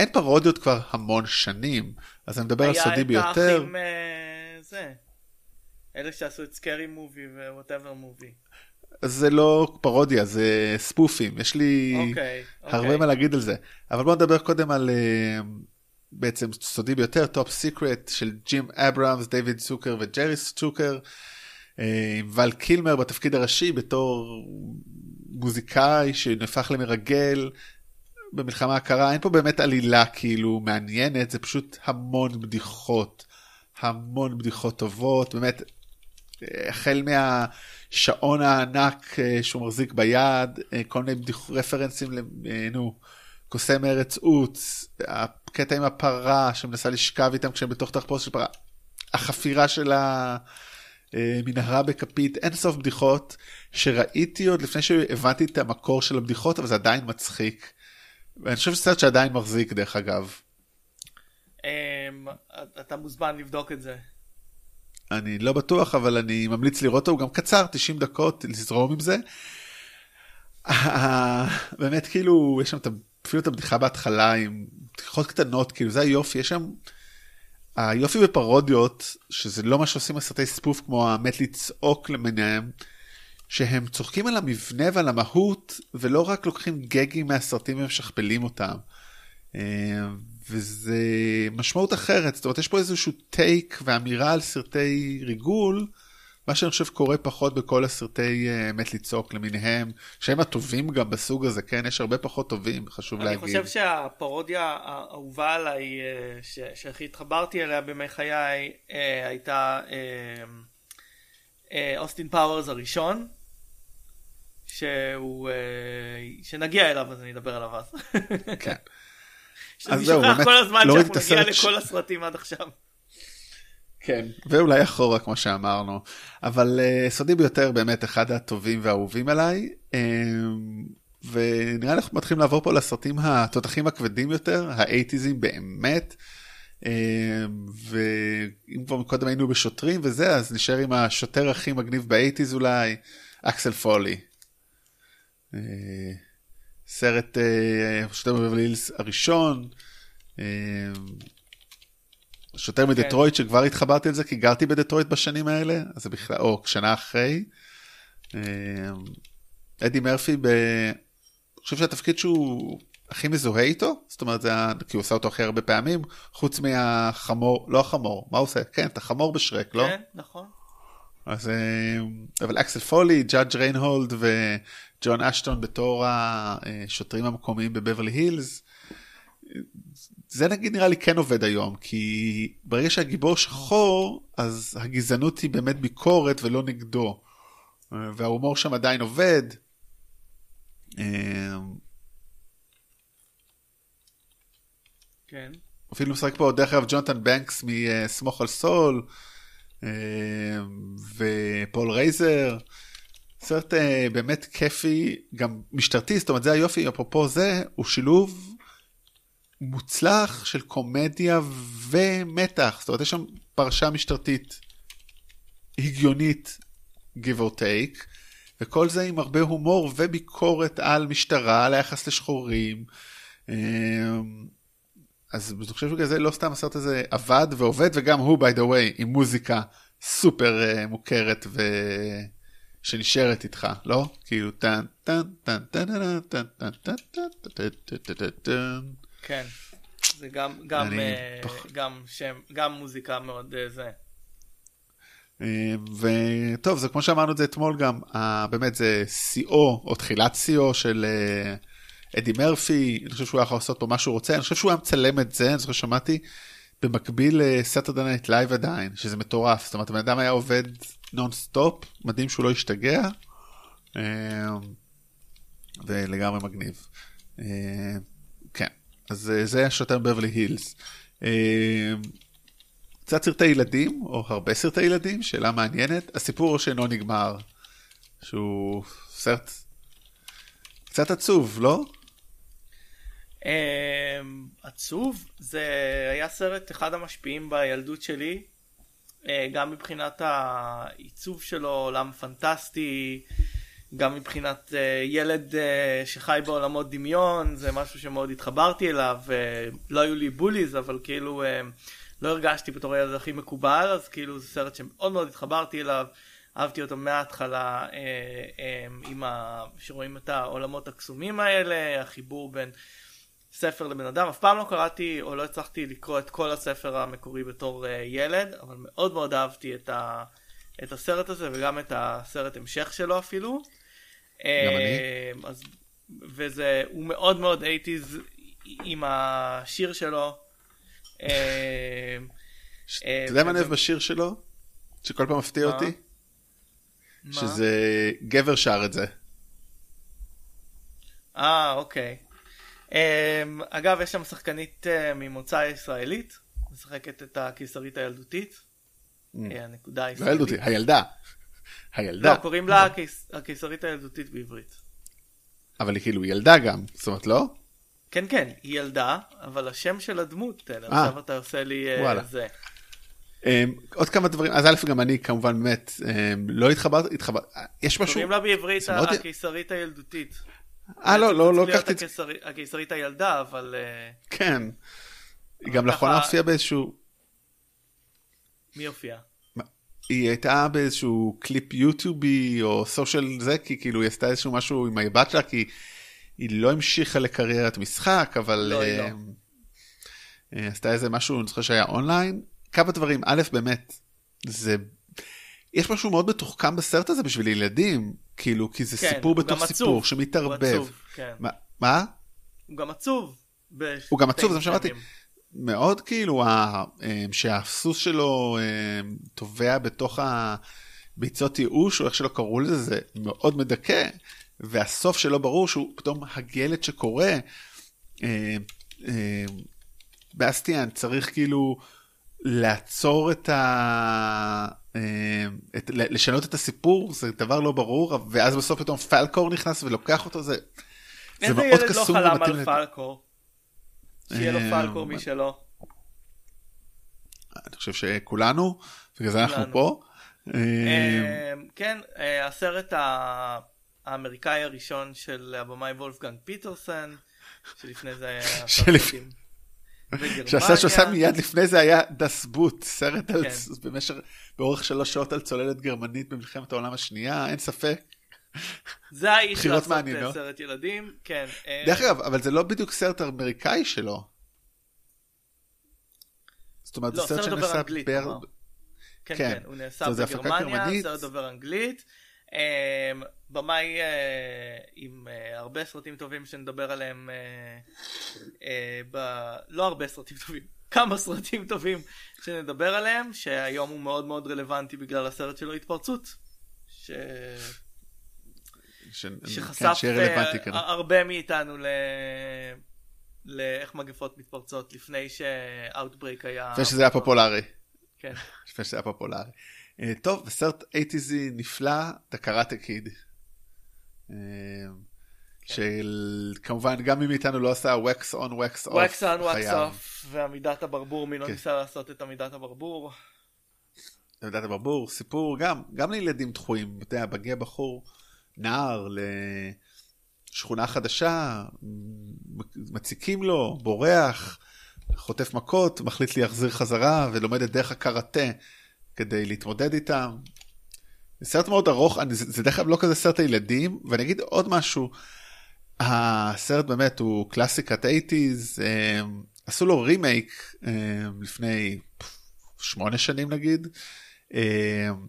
שאין פרודיות כבר המון שנים, אז אני מדבר על סודי היה את ביותר. האחים, אה, זה. אלה שעשו את Scary Movie ו whatever movie. זה לא פרודיה, זה spoof ים, יש לי אוקיי. הרבה אוקיי. מה להגיד על זה. אבל בוא נדבר קודם על אה, בעצם סודי ביותר, Top Secret של ג'ים אברהמס, דיוויד צוקר וג'רי צוקר, אה, עם ול קילמר בתפקיד הראשי בתור מוזיקאי שנהפך למרגל. במלחמה הקרה אין פה באמת עלילה כאילו מעניינת זה פשוט המון בדיחות המון בדיחות טובות באמת אה, החל מהשעון הענק אה, שהוא מחזיק ביד אה, כל מיני בדיח... רפרנסים נו קוסם ארץ עוץ הקטע עם הפרה שמנסה לשכב איתם כשהם בתוך תחפושת של פרה החפירה של המנהרה בכפית אין סוף בדיחות שראיתי עוד לפני שהבנתי את המקור של הבדיחות אבל זה עדיין מצחיק. ואני חושב שזה סרט שעדיין מחזיק דרך אגב. אמ, אתה מוזמן לבדוק את זה. אני לא בטוח אבל אני ממליץ לראות אותו הוא גם קצר 90 דקות לזרום עם זה. באמת כאילו יש שם אפילו את הבדיחה בהתחלה עם בדיחות קטנות כאילו זה היופי יש שם. היופי בפרודיות שזה לא מה שעושים בסרטי ספוף כמו המת לצעוק למיניהם. שהם צוחקים על המבנה ועל המהות ולא רק לוקחים גגים מהסרטים ומשכפלים אותם. אה, וזה משמעות אחרת, זאת אומרת יש פה איזשהו take ואמירה על סרטי ריגול, מה שאני חושב קורה פחות בכל הסרטי אה, מת לצעוק למיניהם, שהם הטובים גם בסוג הזה, כן? יש הרבה פחות טובים, חשוב אני להגיד. חושב שהפרודיה האהובה עליי, אה, ש- שהכי התחברתי אליה בימי חיי, אה, הייתה אה, אה, אוסטין פאוורס הראשון. שהוא, אה, שנגיע אליו אז אני אדבר עליו אז. כן. שאני אז זהו, שוכח באמת, כל הזמן להוריד שאנחנו נגיע הסרט ש- לכל הסרטים עד עכשיו. כן, ואולי אחורה כמו שאמרנו. אבל uh, סודי ביותר באמת אחד הטובים והאהובים עליי. Um, ונראה לי אנחנו מתחילים לעבור פה לסרטים התותחים הכבדים יותר, האייטיזים באמת. Um, ואם כבר קודם היינו בשוטרים וזה, אז נשאר עם השוטר הכי מגניב באייטיז אולי, אקסל פולי. Uh, סרט uh, שוטר בבלי הילס הראשון. Uh, שוטר כן. מדטרויט שכבר התחברתי על זה כי גרתי בדטרויט בשנים האלה, אז זה בכלל, או שנה אחרי. אדי מרפי, ב... אני חושב שהתפקיד שהוא הכי מזוהה איתו, זאת אומרת, זה היה, כי הוא עושה אותו הכי הרבה פעמים, חוץ מהחמור, לא החמור, מה הוא עושה? כן, את החמור בשרק, לא? כן, נכון. אז, אבל אקסל פולי, ג'אדג' ריינהולד וג'ון אשטון בתור השוטרים המקומיים בבברלי הילס. זה נגיד נראה לי כן עובד היום, כי ברגע שהגיבור שחור, אז הגזענות היא באמת ביקורת ולא נגדו. וההומור שם עדיין עובד. כן. אפילו משחק פה דרך אגב ג'ונתן בנקס מסמוך על סול, ופול רייזר. סרט אה, באמת כיפי, גם משטרתי, זאת אומרת זה היופי, אפרופו זה, הוא שילוב מוצלח של קומדיה ומתח. זאת אומרת, יש שם פרשה משטרתית הגיונית, give or take, וכל זה עם הרבה הומור וביקורת על משטרה, על היחס לשחורים. אמ, אז אני חושב שבגלל זה לא סתם הסרט הזה עבד ועובד, וגם הוא, by the way, עם מוזיקה סופר מוכרת ו... שנשארת איתך, לא? כאילו טן טן טן טן טן טן טן טן טן טן טן טן כן, זה גם, גם, uh. גם שם, גם מוזיקה מאוד uh, זה. אה, וטוב, זה כמו שאמרנו את זה אתמול גם, uh, באמת זה שיאו, או תחילת שיאו של uh, אדי מרפי, אני חושב שהוא היה יכול לעשות פה מה שהוא רוצה, אני חושב שהוא היה מצלם את זה, אני זוכר שמעתי, במקביל ל Saturday Night Live עדיין, שזה מטורף, זאת אומרת, הבן אדם היה עובד non stop, מדהים שהוא לא השתגע, ולגמרי מגניב. כן. אז אה, זה השוטר מבברלי הילס. אה, קצת סרטי ילדים, או הרבה סרטי ילדים, שאלה מעניינת. הסיפור שאינו נגמר, שהוא סרט קצת עצוב, לא? אמ, עצוב, זה היה סרט אחד המשפיעים בילדות שלי, אה, גם מבחינת העיצוב שלו, עולם פנטסטי, גם מבחינת uh, ילד uh, שחי בעולמות דמיון, זה משהו שמאוד התחברתי אליו, לא היו לי בוליז, אבל כאילו לא הרגשתי בתור הילד הכי מקובל, אז כאילו זה סרט שמאוד מאוד התחברתי אליו, אהבתי אותו מההתחלה, uh, עם ה... שרואים את העולמות הקסומים האלה, החיבור בין ספר לבן אדם, אף פעם לא קראתי או לא הצלחתי לקרוא את כל הספר המקורי בתור uh, ילד, אבל מאוד מאוד אהבתי את ה... את הסרט הזה וגם את הסרט המשך שלו אפילו. גם אני. אמ, אז, וזה, הוא מאוד מאוד 80's עם השיר שלו. אמ, אתה יודע מה אני אוהב בשיר שלו? שכל פעם מפתיע אותי? שזה גבר שר את זה. אה, אוקיי. אמ, אגב, יש שם שחקנית אה, ממוצא ישראלית, משחקת את הקיסרית הילדותית. Mm. אה, הנקודה הישראלית. לא ילדותית, הילדה. הילדה. לא, קוראים לה הקיסרית הילדותית בעברית. אבל היא כאילו ילדה גם, זאת אומרת לא? כן, כן, היא ילדה, אבל השם של הדמות, אה. עכשיו אתה עושה לי אה. זה. Um, עוד כמה דברים, אז א' גם אני כמובן באמת um, לא התחברתי, התחבר, יש משהו... קוראים לה בעברית הקיסרית הילדותית. אה לא, לא, לא לקחתי... הקיסרית הילדה, אבל... כן. היא גם לאחרונה הופיעה באיזשהו... מי הופיע? היא הייתה באיזשהו קליפ יוטיובי או סושיאל זה, כי כאילו היא עשתה איזשהו משהו עם הבת שלה, כי היא לא המשיכה לקריירת משחק, אבל... לא, היא לא. אה, אה, עשתה איזה משהו, אני זוכר שהיה אונליין. כמה דברים, א', באמת, זה... יש משהו מאוד מתוחכם בסרט הזה בשביל ילדים, כאילו, כי זה כן, סיפור בתוך סיפור שמתערבב. הוא עצוב, כן. מה? הוא גם עצוב. הוא גם עצוב, זה מה שאמרתי. מאוד כאילו אה, שהסוס שלו טובע בתוך הביצות ייאוש או איך שלא קראו לזה זה מאוד מדכא והסוף שלו ברור שהוא פתאום הגלת שקורה. באסטיאן צריך כאילו לעצור את ה... אה, את, לשנות את הסיפור זה דבר לא ברור ואז בסוף פתאום פלקור נכנס ולוקח אותו זה, זה מאוד קסום. איזה ילד לא חלם על פלקור? שיהיה לו אה, פלקור משלו. אני חושב שכולנו, בגלל זה אנחנו פה. אה, כן, הסרט האמריקאי הראשון של הבמאי וולפגנג פיטרסן, שלפני זה שהסרט שעושה מיד לפני זה היה דסבוט, סרט על, כן. במשך, באורך שלוש שעות על צוללת גרמנית במלחמת העולם השנייה, אין ספק. זה האיש לעשות סרט ילדים, כן. דרך אגב, אבל זה לא בדיוק סרט אמריקאי שלו. זאת אומרת, לא, זה סרט שנעשה בר... כן, כן, כן, הוא נעשה בגרמניה, סרט דובר אנגלית. במאי אה, עם אה, הרבה סרטים טובים שנדבר עליהם, אה, לא הרבה סרטים טובים, כמה סרטים טובים שנדבר עליהם, שהיום הוא מאוד מאוד רלוונטי בגלל הסרט שלו התפרצות. ש... ש... שחשף כן, הרבה מאיתנו ל... לאיך מגפות מתפרצות לפני ש Outbreak היה... לפני שזה היה פופולרי. כן. לפני שזה היה פופולרי. אה, טוב, סרט אייטיזי נפלא, The Karate Kid. כן. של כמובן גם מי מאיתנו לא עשה wax on wax off. wax on wax off ועמידת הברבור, מי לא כן. ניסה לעשות את עמידת הברבור. עמידת הברבור, סיפור גם, גם לילדים דחויים, אתה יודע, מגיע בחור, נער לשכונה חדשה, מציקים לו, בורח, חוטף מכות, מחליט להחזיר חזרה ולומד את דרך הקראטה כדי להתמודד איתם. סרט מאוד ארוך, אני, זה, זה דרך אגב לא כזה סרט הילדים, ואני אגיד עוד משהו, הסרט באמת הוא קלאסיקת 80's, הם, עשו לו רימייק הם, לפני שמונה שנים נגיד, הם,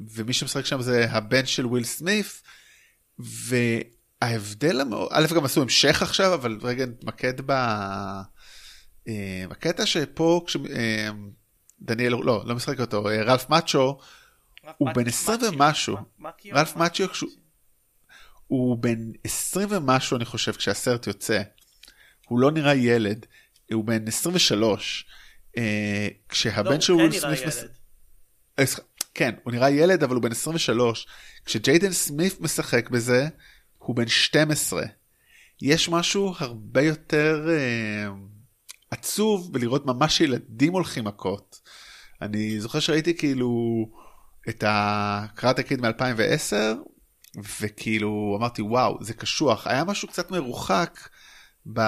ומי שמשחק שם זה הבן של וויל סמית', וההבדל המאוד, א' גם עשו המשך עכשיו, אבל רגע נתמקד ב... בקטע שפה, כש... דניאל, לא, לא משחק אותו, אה, רלף מאצ'ו, הוא בן 20 ומשהו. רלף מאצ'ו, הוא בן 20 ומשהו אני חושב כשהסרט יוצא. הוא לא נראה ילד, הוא בן 23. אה, כשהבן של וויל סמיף... אה, כן, הוא נראה ילד אבל הוא בן 23. כשג'יידן סמיף משחק בזה, הוא בן 12. יש משהו הרבה יותר אה, עצוב בלראות ממש ילדים הולכים מכות. אני זוכר שראיתי כאילו את הקראת הקיד מ-2010 וכאילו אמרתי וואו זה קשוח. היה משהו קצת מרוחק ב...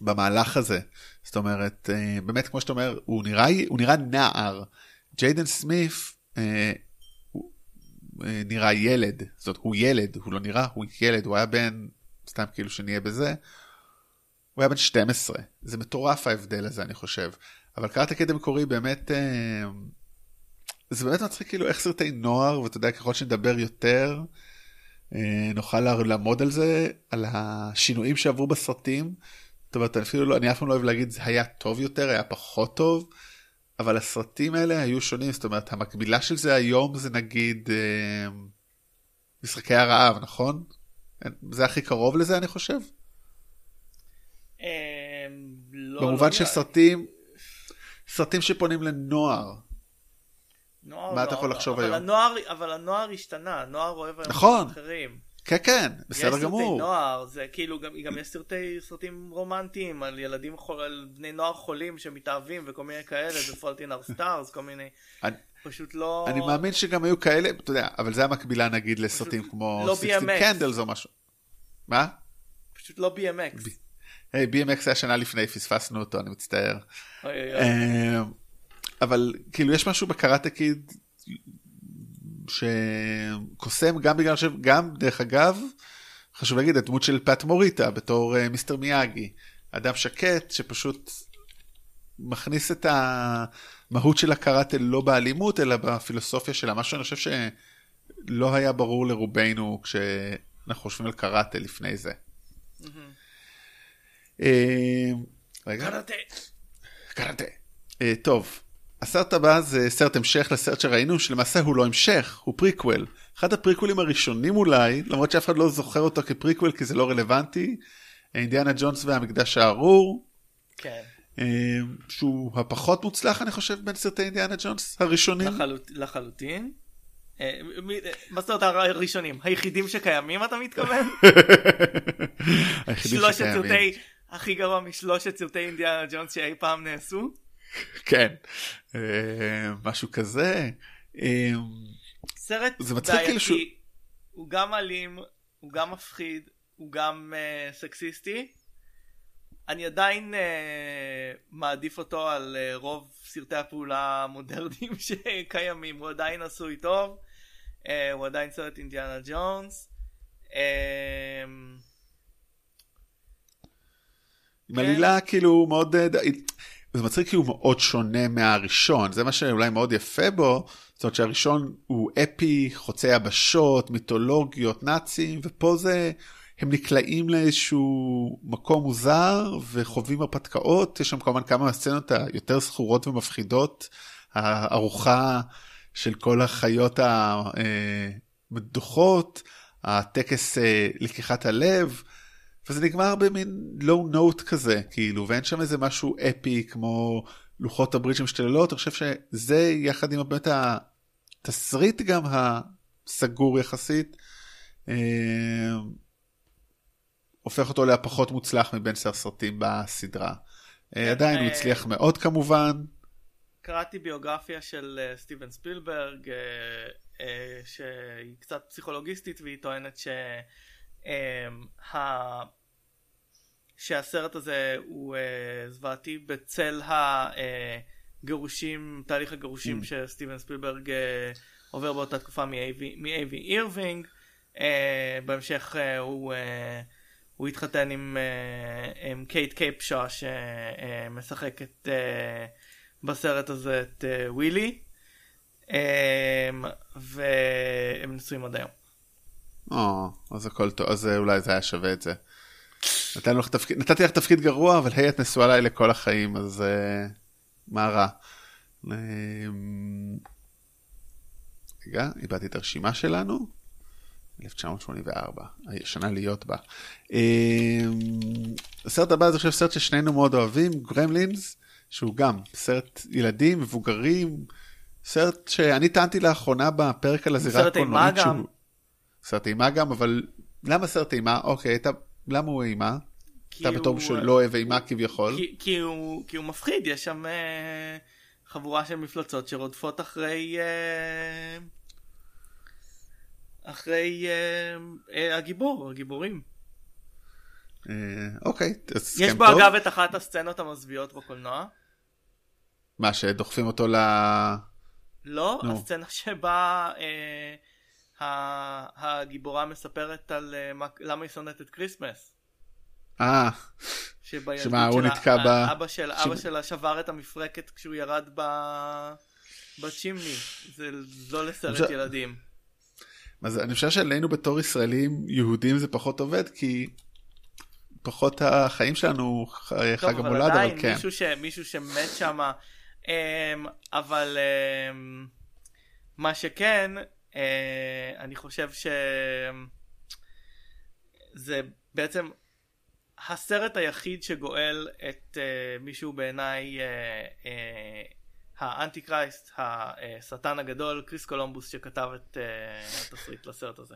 במהלך הזה. זאת אומרת אה, באמת כמו שאתה אומר הוא נראה הוא נראה נער. ג'יידן סמיף אה, הוא אה, נראה ילד. זאת הוא ילד הוא לא נראה הוא ילד. הוא היה בן סתם כאילו שנהיה בזה. הוא היה בן 12 זה מטורף ההבדל הזה אני חושב. אבל קראטה קיד המקורי באמת אה, זה באמת מצחיק כאילו איך סרטי נוער ואתה יודע ככל שנדבר יותר אה, נוכל לעמוד על זה על השינויים שעברו בסרטים. זאת אומרת אפילו לא אני אף פעם לא אוהב להגיד זה היה טוב יותר היה פחות טוב. אבל הסרטים האלה היו שונים זאת אומרת המקבילה של זה היום זה נגיד אה, משחקי הרעב נכון? זה הכי קרוב לזה אני חושב. לא, במובן לא של סרטים סרטים שפונים לנוער. נוער, מה אתה יכול לחשוב אבל היום? הנוער, אבל הנוער השתנה, הנוער אוהב היום נכון. אחרים. כן כן, בסדר גמור. יש סרטי נוער, זה כאילו גם, גם יש סרטי סרטים רומנטיים על ילדים חול, על בני נוער חולים שמתאהבים וכל מיני כאלה, זה Fault in Our Stars, כל מיני, אני, פשוט לא... אני מאמין שגם היו כאלה, אתה יודע, אבל זה המקבילה נגיד לסרטים כמו לא 16 קנדלס או משהו. מה? פשוט לא BMX. היי, hey, BMX היה שנה לפני, פספסנו אותו, אני מצטער. אה, אבל כאילו יש משהו בקראטה קיד שקוסם גם בגלל ש... גם דרך אגב, חשוב להגיד, הדמות של פט מוריטה בתור uh, מיסטר מיאגי. אדם שקט שפשוט מכניס את המהות של הקראטה לא באלימות אלא בפילוסופיה שלה, משהו שאני חושב שלא היה ברור לרובנו כשאנחנו חושבים על קראטה לפני זה. Mm-hmm. אה, רגע. קראטה. קראטה. אה, טוב, הסרט הבא זה סרט המשך לסרט שראינו, שלמעשה הוא לא המשך, הוא פריקוול. אחד הפריקוולים הראשונים אולי, למרות שאף אחד לא זוכר אותו כפריקוול כי זה לא רלוונטי, אינדיאנה ג'ונס והמקדש הארור. כן. שהוא הפחות מוצלח אני חושב בין סרטי אינדיאנה ג'ונס הראשונים. לחלוט, לחלוטין. מה זאת אומרת הראשונים? היחידים שקיימים אתה מתכוון? היחידים שלושת שקיימים. סרטי הכי גרוע משלושת סרטי אינדיאנה ג'ונס שאי פעם נעשו? כן, אה, משהו כזה. אה, סרט כאילו בעייתי, הוא גם אלים, הוא גם מפחיד, הוא גם uh, סקסיסטי. אני עדיין uh, מעדיף אותו על uh, רוב סרטי הפעולה המודרניים שקיימים, הוא עדיין עשוי טוב, uh, הוא עדיין סרט אינדיאנה ג'ונס. Uh, עם כן. עלילה כאילו מאוד, אה, זה מצחיק כי הוא מאוד שונה מהראשון, זה מה שאולי מאוד יפה בו, זאת אומרת שהראשון הוא אפי, חוצה יבשות, מיתולוגיות, נאצים, ופה זה, הם נקלעים לאיזשהו מקום מוזר וחווים הרפתקאות, יש שם כמובן כמה מהסצנות היותר זכורות ומפחידות, הארוחה של כל החיות המדוחות, הטקס אה, לקיחת הלב, וזה נגמר במין לואו נוט כזה, כאילו, ואין שם איזה משהו אפי כמו לוחות הברית שמשתוללות, אני חושב שזה יחד עם באמת התסריט גם הסגור יחסית, אה, הופך אותו לפחות מוצלח מבין הסרטים בסדרה. אה, עדיין הוא אה, הצליח מאוד כמובן, קראתי ביוגרפיה של אה, סטיבן ספילברג אה, אה, שהיא קצת פסיכולוגיסטית והיא טוענת ש... שהסרט הזה הוא אה, זוועתי בצל הגירושים, תהליך הגירושים Mm. שסטיבן ספילברג אה, עובר באותה תקופה מאיימי אירווינג. אה, בהמשך אה, הוא, אה, הוא התחתן עם, אה, עם קייט קייפשו שמשחקת אה, בסרט הזה את אה, ווילי. והם נשואים עד היום. או, אז הכל טוב, אז אולי זה היה שווה את זה. נתן לך תפקיד, נתתי לך תפקיד גרוע, אבל היי, את נשואה אליי לכל החיים, אז uh, מה רע? Um, רגע, איבדתי את הרשימה שלנו. 1984, השנה להיות בה. Um, הסרט הבא זה עכשיו סרט ששנינו מאוד אוהבים, גרמלינס, שהוא גם סרט ילדים, מבוגרים, סרט שאני טענתי לאחרונה בפרק על הזירה סרט אימה הקולנועית גם. שהוא... סרט אימה גם, אבל למה סרט אימה? אוקיי, אתה... למה הוא אימה? אתה בתור הוא- שלא אוהב אימה כביכול. כי, כי, הוא, כי הוא מפחיד, יש שם אה, חבורה של מפלצות שרודפות אחרי... אה, אחרי אה, אה, הגיבור, הגיבורים. אה, אוקיי, אז יש בו. אגב את אחת הסצנות המזוויעות בקולנוע. מה, שדוחפים אותו ל... לא. הסצנה שבה אה, הגיבורה מספרת על אה, מה, למה היא שונאת את Christmas. אה, שמה, הוא נתקע ב- אבא, של, ש- אבא שלה שבר את המפרקת כשהוא ירד ב... ב chimney. זה לא לסרט עכשיו- ילדים. אז אני חושב שעלינו בתור ישראלים יהודים זה פחות עובד, כי פחות החיים שלנו טוב, חג אבל המולד, עדיין אבל כן. מישהו, ש... מישהו שמת שם. Um, אבל um, מה שכן, אני חושב שזה בעצם הסרט היחיד שגואל את uh, מישהו בעיניי uh, האנטי קרייסט, השטן הגדול, קריס קולומבוס שכתב את התסריט לסרט הזה.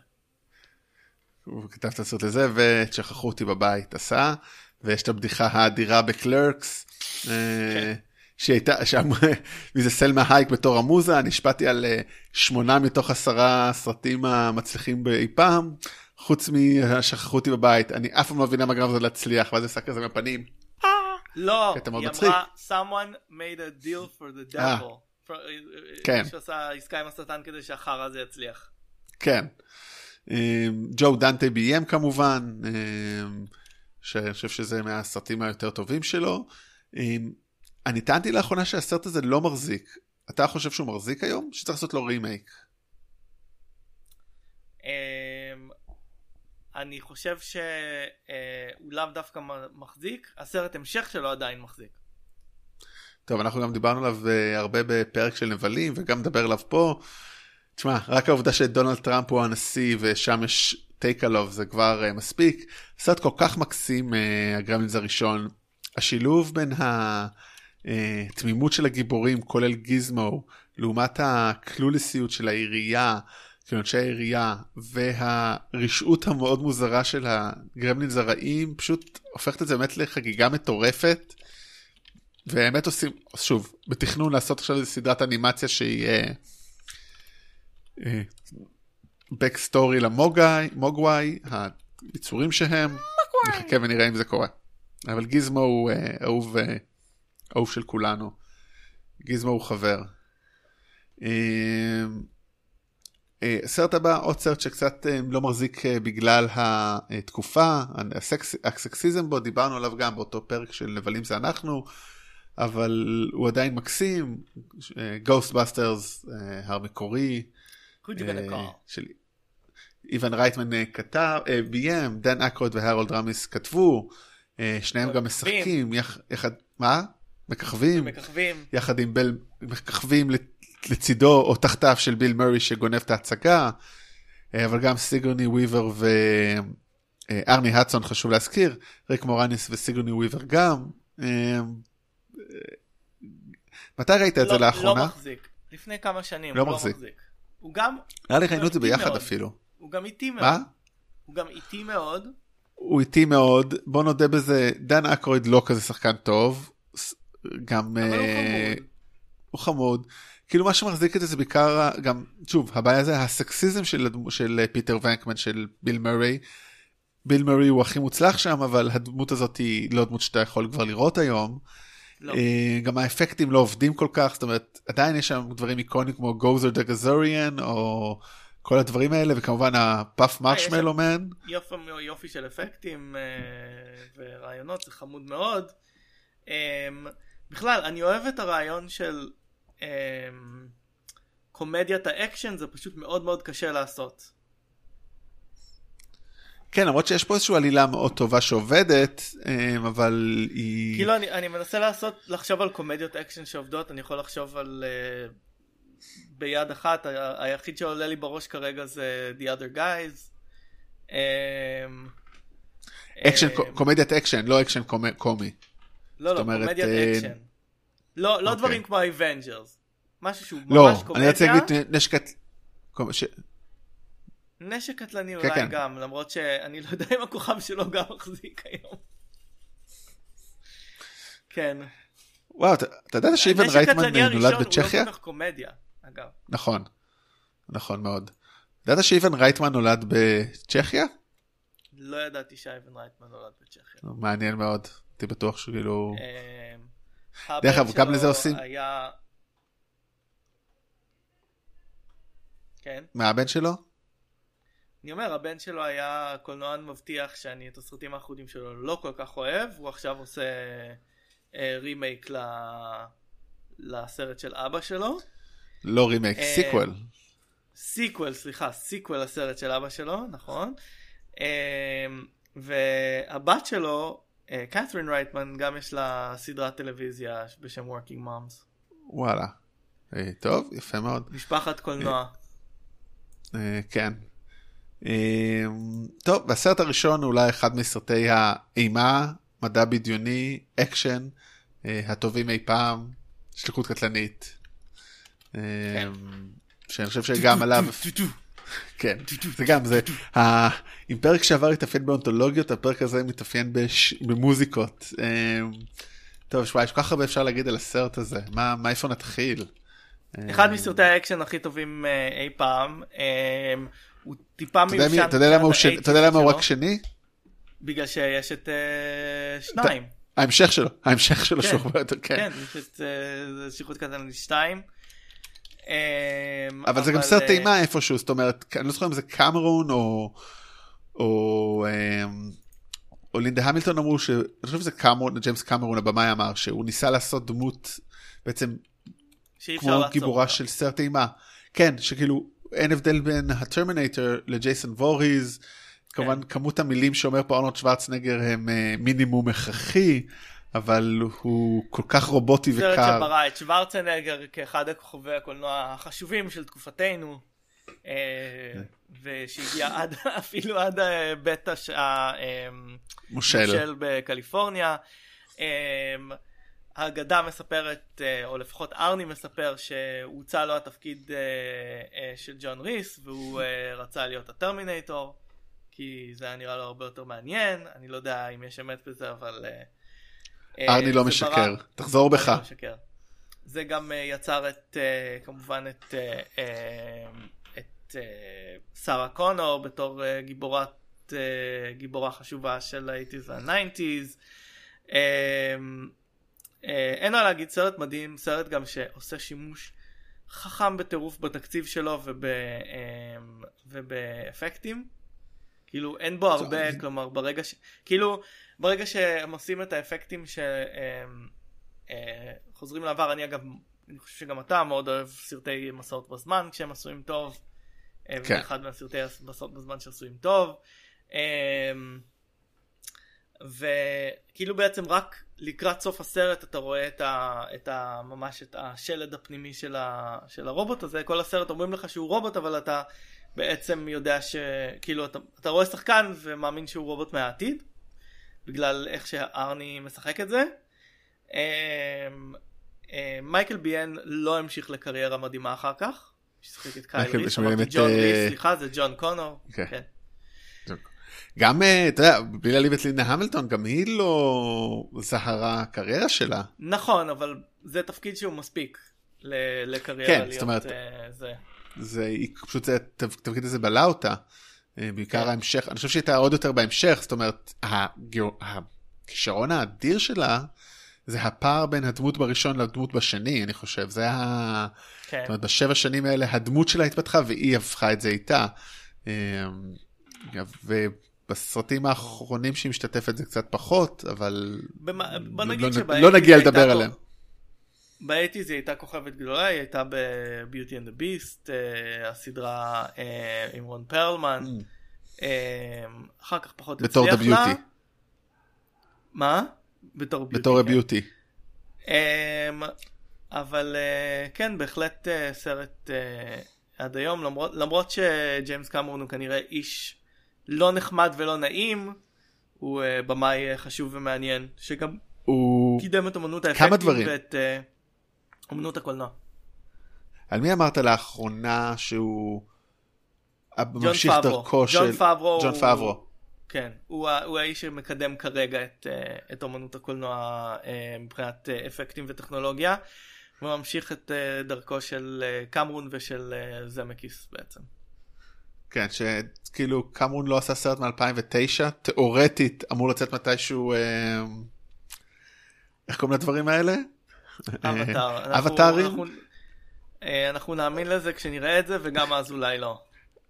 הוא כתב את הסרט לזה, ושכחו אותי בבית עשה, ויש את הבדיחה האדירה בקלרקס, אה, שהייתה שם, מי זה סלמה הייק בתור המוזה, נשפטתי על אה, שמונה מתוך עשרה סרטים המצליחים באי פעם, חוץ משכחו אותי בבית, אני אף פעם לא מבינה מה גרם לזה להצליח, ואז עשה כזה מהפנים. לא, קטע מאוד היא. אמרה someone made a deal for the אה. devil. כן. מישהו עשה עסקה עם השטן כדי שהחרא הזה יצליח. כן. אה, ג'ו דנטה ביים כמובן, אה, שאני חושב שזה מהסרטים היותר טובים שלו. אה, אני טענתי לאחרונה שהסרט הזה לא מחזיק. אתה חושב שהוא מחזיק היום? שצריך לעשות לו רימייק. אמ, אני חושב שהוא לאו דווקא מחזיק, הסרט המשך שלו עדיין מחזיק. טוב, אנחנו גם דיברנו עליו אה, הרבה בפרק של נבלים, וגם נדבר עליו פה. תשמע, רק העובדה שדונלד טראמפ הוא הנשיא ושם יש טייק עליו זה כבר uh, מספיק. סרט כל כך מקסים, uh, הגרמלינס הראשון. השילוב בין התמימות של הגיבורים, כולל גיזמו, לעומת הקלולסיות של העירייה, של אנשי העירייה, והרשעות המאוד מוזרה של הגרמלינס הרעים, פשוט הופכת את זה באמת לחגיגה מטורפת. ובאמת עושים, שוב, בתכנון לעשות עכשיו סדרת אנימציה שהיא בקסטורי למוגוואי, מוגוואי, הביצורים שהם, נחכה ונראה אם זה קורה. אבל גיזמו הוא אהוב, אהוב של כולנו. גיזמו הוא חבר. הסרט הבא, עוד סרט שקצת לא מחזיק בגלל התקופה, הסקס, הסקסיזם בו, דיברנו עליו גם באותו פרק של נבלים זה אנחנו, אבל הוא עדיין מקסים, Ghostbusters המקורי, של איוון רייטמן כתב, ביים, דן אקרוד והרולד רמיס כתבו, שניהם גם משחקים, יחד, מה? מככבים, מככבים, יחד עם בל, מככבים לצידו או תחתיו של ביל מורי שגונב את ההצגה, אבל גם סיגרני וויבר וארני הדסון חשוב להזכיר, ריק מורניס וסיגרני וויבר גם. מתי ראית את זה לא, לאחרונה? לא מחזיק, לפני כמה שנים, לא הוא מחזיק. לא מחזיק. הוא גם, נראה לי ראינו את זה ביחד מאוד. אפילו. הוא גם איטי מאוד, מה? הוא גם איטי מאוד, הוא איטי מאוד, בוא נודה בזה, דן אקרויד לא כזה שחקן טוב, גם אבל הוא אה, חמוד. הוא חמוד. כאילו מה שמחזיק את זה זה בעיקר גם שוב הבעיה זה הסקסיזם של, של אה, פיטר ונקמן של ביל מורי. ביל מורי הוא הכי מוצלח שם אבל הדמות הזאת היא לא דמות שאתה יכול כבר לראות היום. לא. אה, גם האפקטים לא עובדים כל כך זאת אומרת עדיין יש שם דברים אייקונים כמו גוזר דה גזוריאן או כל הדברים האלה וכמובן ה Puft Marshmallow Man. יופי, יופי של אפקטים ורעיונות, זה חמוד מאוד. בכלל, אני אוהב את הרעיון של אה, קומדיית האקשן, זה פשוט מאוד מאוד קשה לעשות. כן למרות שיש פה איזושהי עלילה מאוד טובה שעובדת אה, אבל היא כאילו אני, אני מנסה לעשות, לחשוב על קומדיות אקשן שעובדות, אני יכול לחשוב על אה, ביד אחת, ה- היחיד שעולה לי בראש כרגע זה The Other Guys. אה, אקשן אה, קומדיית אקשן לא אקשן קומ- קומי. לא, לא, אומרת, קומדיית אה, אקשן. לא, לא אוקיי. דברים כמו ה Avengers. משהו שהוא לא ממש אני רוצה קומדיה. להגיד. קומ- ש- נשק קטלני כן, אולי כן. גם, למרות שאני לא יודע אם הכוכב שלו גם מחזיק היום. כן. וואו אתה אתה יודע שאיבן רייטמן הקטלני נולד הראשון בצ'כיה? הוא לא כל כך קומדיה, אגב. נכון. נכון מאוד. ידעת שאיבן רייטמן נולד בצ'כיה? לא ידעתי שאייבן רייטמן נולד בצ'כיה. מעניין מאוד. הייתי בטוח שכאילו... אה, דרך אגב, גם לזה עושים- היה... כן. מה הבן שלו? אני אומר, הבן שלו היה קולנוען מבטיח שאני את הסרטים האחרונים שלו לא כל כך אוהב, הוא עכשיו עושה אה, רימייק ל... לסרט של אבא שלו. לא רימייק, אה, סיקוול. סיקוול, סליחה, סיקוול לסרט של אבא שלו, נכון. אה, והבת שלו, קת'רין רייטמן, גם יש לה סדרת טלוויזיה בשם Working Moms. וואלה. אה, טוב, יפה מאוד. משפחת קולנוע. אה, כן. אה, טוב, והסרט הראשון הוא אולי אחד מסרטי האימה, מדע בדיוני, אקשן, אה, הטובים אי פעם, שליחות קטלנית. אה, שאני חושב שגם עליו, כן, זה גם, זה, אם פרק שעבר התאפיין באנתולוגיות, הפרק הזה מתאפיין בש- במוזיקות. אה, טוב, שמע, יש כל כך הרבה אפשר להגיד על הסרט הזה, מה, מה איפה נתחיל? אחד מסרטי האקשן הכי טובים אה, אי פעם. אה, הוא טיפה מיושן. אתה יודע למה הוא מבחינת שני- אתה יודע למה הוא ה-80s רק שני? בגלל שיש את אה, שניים. ההמשך שלו, ההמשך שלו כן, שהוא הרבה יותר, כן. כן, יש את אה, שליחות קטלנית 2. אבל זה גם סרט אה, טעימה איפשהו, זאת אומרת, אני לא זוכר אם זה קמרון או... או... אמ, או לינדה המילטון אמרו ש... אני חושב שזה קמרון, ג'יימס קמרון הבמאי אמר שהוא ניסה לעשות דמות בעצם כמו גיבורה. של סרט אימה. כן, שכאילו אין הבדל בין הטרמינטור לג'ייסון וורהיז. כמובן כמות המילים שאומר פה ארנולד שוורצנגר הם אה, מינימום הכרחי, אבל הוא כל כך רובוטי סרט וקר. שברא את שוורצנגר כאחד הכוכבי הקולנוע החשובים של תקופתנו. אה, כן. ושהגיע עד אפילו עד אה, בית הש- ה- אה. מושל בקליפורניה. אמ, האגדה מספרת, או לפחות ארני מספר, שהוצע לו התפקיד של ג'ון ריס, והוא רצה להיות הטרמינטור, כי זה היה נראה לו הרבה יותר מעניין, אני לא יודע אם יש אמת בזה, אבל... אה, אה, ארני לא משקר, תחזור בך. לא משקר. זה גם אה, יצר את, אה, כמובן את, את שרה קונור בתור גיבורת, גיבורה חשובה של ה-80's וה-90's. אה, אה, אין מה להגיד, סרט מדהים, סרט גם שעושה שימוש חכם בטירוף בתקציב שלו וב, ובאפקטים. כאילו אין בו הרבה, זה- כלומר ברגע ש... כאילו ברגע שהם עושים את האפקטים שחוזרים לעבר, אני אגב, אני חושב שגם אתה מאוד אוהב סרטי מסעות בזמן כשהם עשויים טוב. אה, כן. אחד מהסרטי מסעות בזמן שעשויים טוב. אה, וכאילו בעצם רק לקראת סוף הסרט אתה רואה את, ה, את ה, ממש את השלד הפנימי של, ה, של הרובוט הזה, כל הסרט אומרים לך שהוא רובוט אבל אתה בעצם יודע שכאילו אתה, אתה רואה שחקן ומאמין שהוא רובוט מהעתיד, בגלל איך שארני משחק את זה. אמ, אה, מייקל ביאן לא המשיך לקריירה מדהימה אחר כך, ששיחק את קייל ריס, אמרתי ג'ון אה, ריס, סליחה זה ג'ון קונור, כן. כן. גם, אה, אתה יודע, בלי להעליב את לינדה המילטון, גם היא לא זהרה הקריירה שלה. נכון, אבל זה תפקיד שהוא מספיק לקריירה כן, להיות זאת אומרת- אה, זה. היא פשוט, זה, התפקיד הזה בלע אותה. אה, בעיקר כן. ההמשך, אני חושב שהיא הייתה עוד יותר בהמשך, זאת אומרת, הכישרון האדיר שלה, זה הפער בין הדמות בראשון לדמות בשני, אני חושב. זה היה... כן. זאת אומרת, בשבע שנים האלה הדמות שלה התפתחה והיא הפכה את זה איתה. אה, ובסרטים האחרונים שהיא משתתפת זה קצת פחות, אבל במה- בוא לא- נגיד לא- שבאייטיז לא נגיע לדבר עליהם. באייטיז היא הייתה כוכבת גדולה, היא הייתה ב-Beauty and the Beast, אה, הסדרה אה, עם רון פרלמן, אה, אחר כך פחות Mm. בתור הצליח לה. Beauty. מה? בתור ביוטי. בתור כן. הביוטי. אמ, אבל אה, כן, בהחלט אה, סרט אה, עד היום, למרות, למרות שג'יימס קמרון הוא כנראה איש לא נחמד ולא נעים, הוא אה, במאי אה, חשוב ומעניין, שגם הוא... קידם את אמנות האפקטים כמה דברים. ואת אה, אמנות הקולנוע. על מי אמרת לאחרונה שהוא ממשיך פאברו. דרכו של... ג'ון פאברו. ג'ון הוא- פאברו. כן, הוא, הוא האיש שמקדם כרגע את, אה, את אמנות הקולנוע אה, מבחינת אה, אפקטים וטכנולוגיה, וממשיך את דרכו של קמרון ושל זמקיס בעצם. כן, שכאילו קמרון לא עשה סרט מ-2009, תיאורטית אמור לצאת מתישהו... אה, איך קוראים לדברים האלה? אבטאר. אנחנו- אבטארים? אנחנו- אה, אנחנו נאמין לזה כשנראה את זה, וגם אז אולי לא.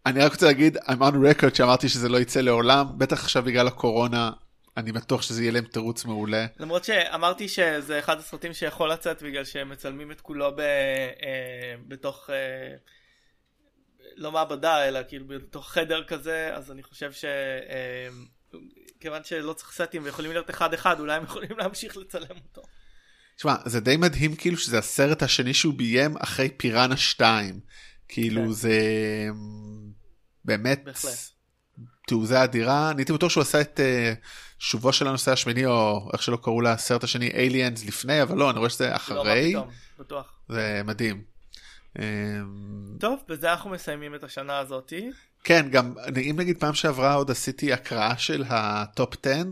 אני רק רוצה להגיד, I'm on record שאמרתי שזה לא יצא לעולם, בטח עכשיו בגלל הקורונה, אני בטוח שזה יהיה להם תירוץ מעולה. למרות שאמרתי שזה אחד הסרטים שיכול לצאת בגלל שהם מצלמים את כולו ב, אה, בתוך, אה, לא מעבדה, אלא כאילו בתוך חדר כזה, אז אני חושב ש... אה, כיוון שלא צריך סטים ויכולים להיות אחד אחד, אולי הם יכולים להמשיך לצלם אותו. תשמע, זה די מדהים כאילו שזה הסרט השני שהוא ביים אחרי פיראנה 2. כאילו כן. זה באמת בהחלט. תעוזה אדירה. אני הייתי בטוח שהוא עשה את uh, שובו של הנושא השמיני, או איך שלא קראו לסרט השני, Aliens לפני, אבל לא, אני רואה שזה לא, אחרי. זה מדהים. אמ, טוב, בזה אנחנו מסיימים את השנה הזאתי. כן, גם אם נגיד פעם שעברה עוד עשיתי הקראה של ה top 10,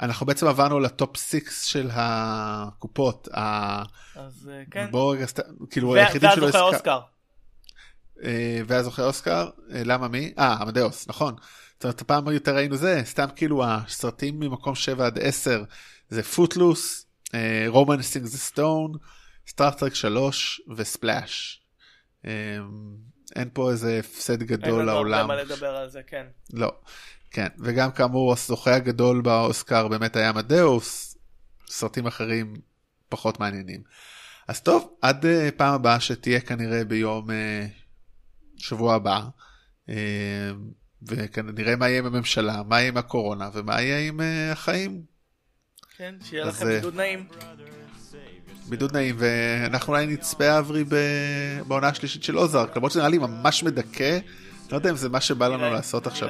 אנחנו בעצם עברנו ל top 6 של הקופות. ה- אז אה, כן. בואו רגע, כאילו היחידים שלא והזוכה הזכר- אוסקר. אה, והזוכה אוסקר, אה, למה מי? אה, אמדאוס, נכון. זאת אומרת, הפעם יותר ראינו זה, סתם כאילו הסרטים ממקום 7 עד 10 זה Footloose, Romancing the Stone, Star Trek 3 ו Splash. אין פה איזה הפסד אין גדול לנו הרבה לעולם. מה לדבר על זה, כן. לא. כן, וגם כאמור הזוכה הגדול באוסקר באמת היה מדאוס, סרטים אחרים פחות מעניינים. אז טוב, עד uh, פעם הבאה שתהיה כנראה ביום uh, שבוע הבא, uh, וכנראה מה יהיה עם הממשלה, מה יהיה עם הקורונה ומה יהיה עם uh, החיים. כן, שיהיה אז, לכם בידוד נעים. בידוד נעים, ואנחנו אולי נצפה אברי ב- בעונה השלישית של אוזארק, למרות שזה נראה לי ממש מדכא, לא יודע אם זה מה שבא לנו לעשות עכשיו.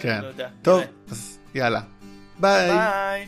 כן. לא טוב, אז יאללה. ביי. ביי.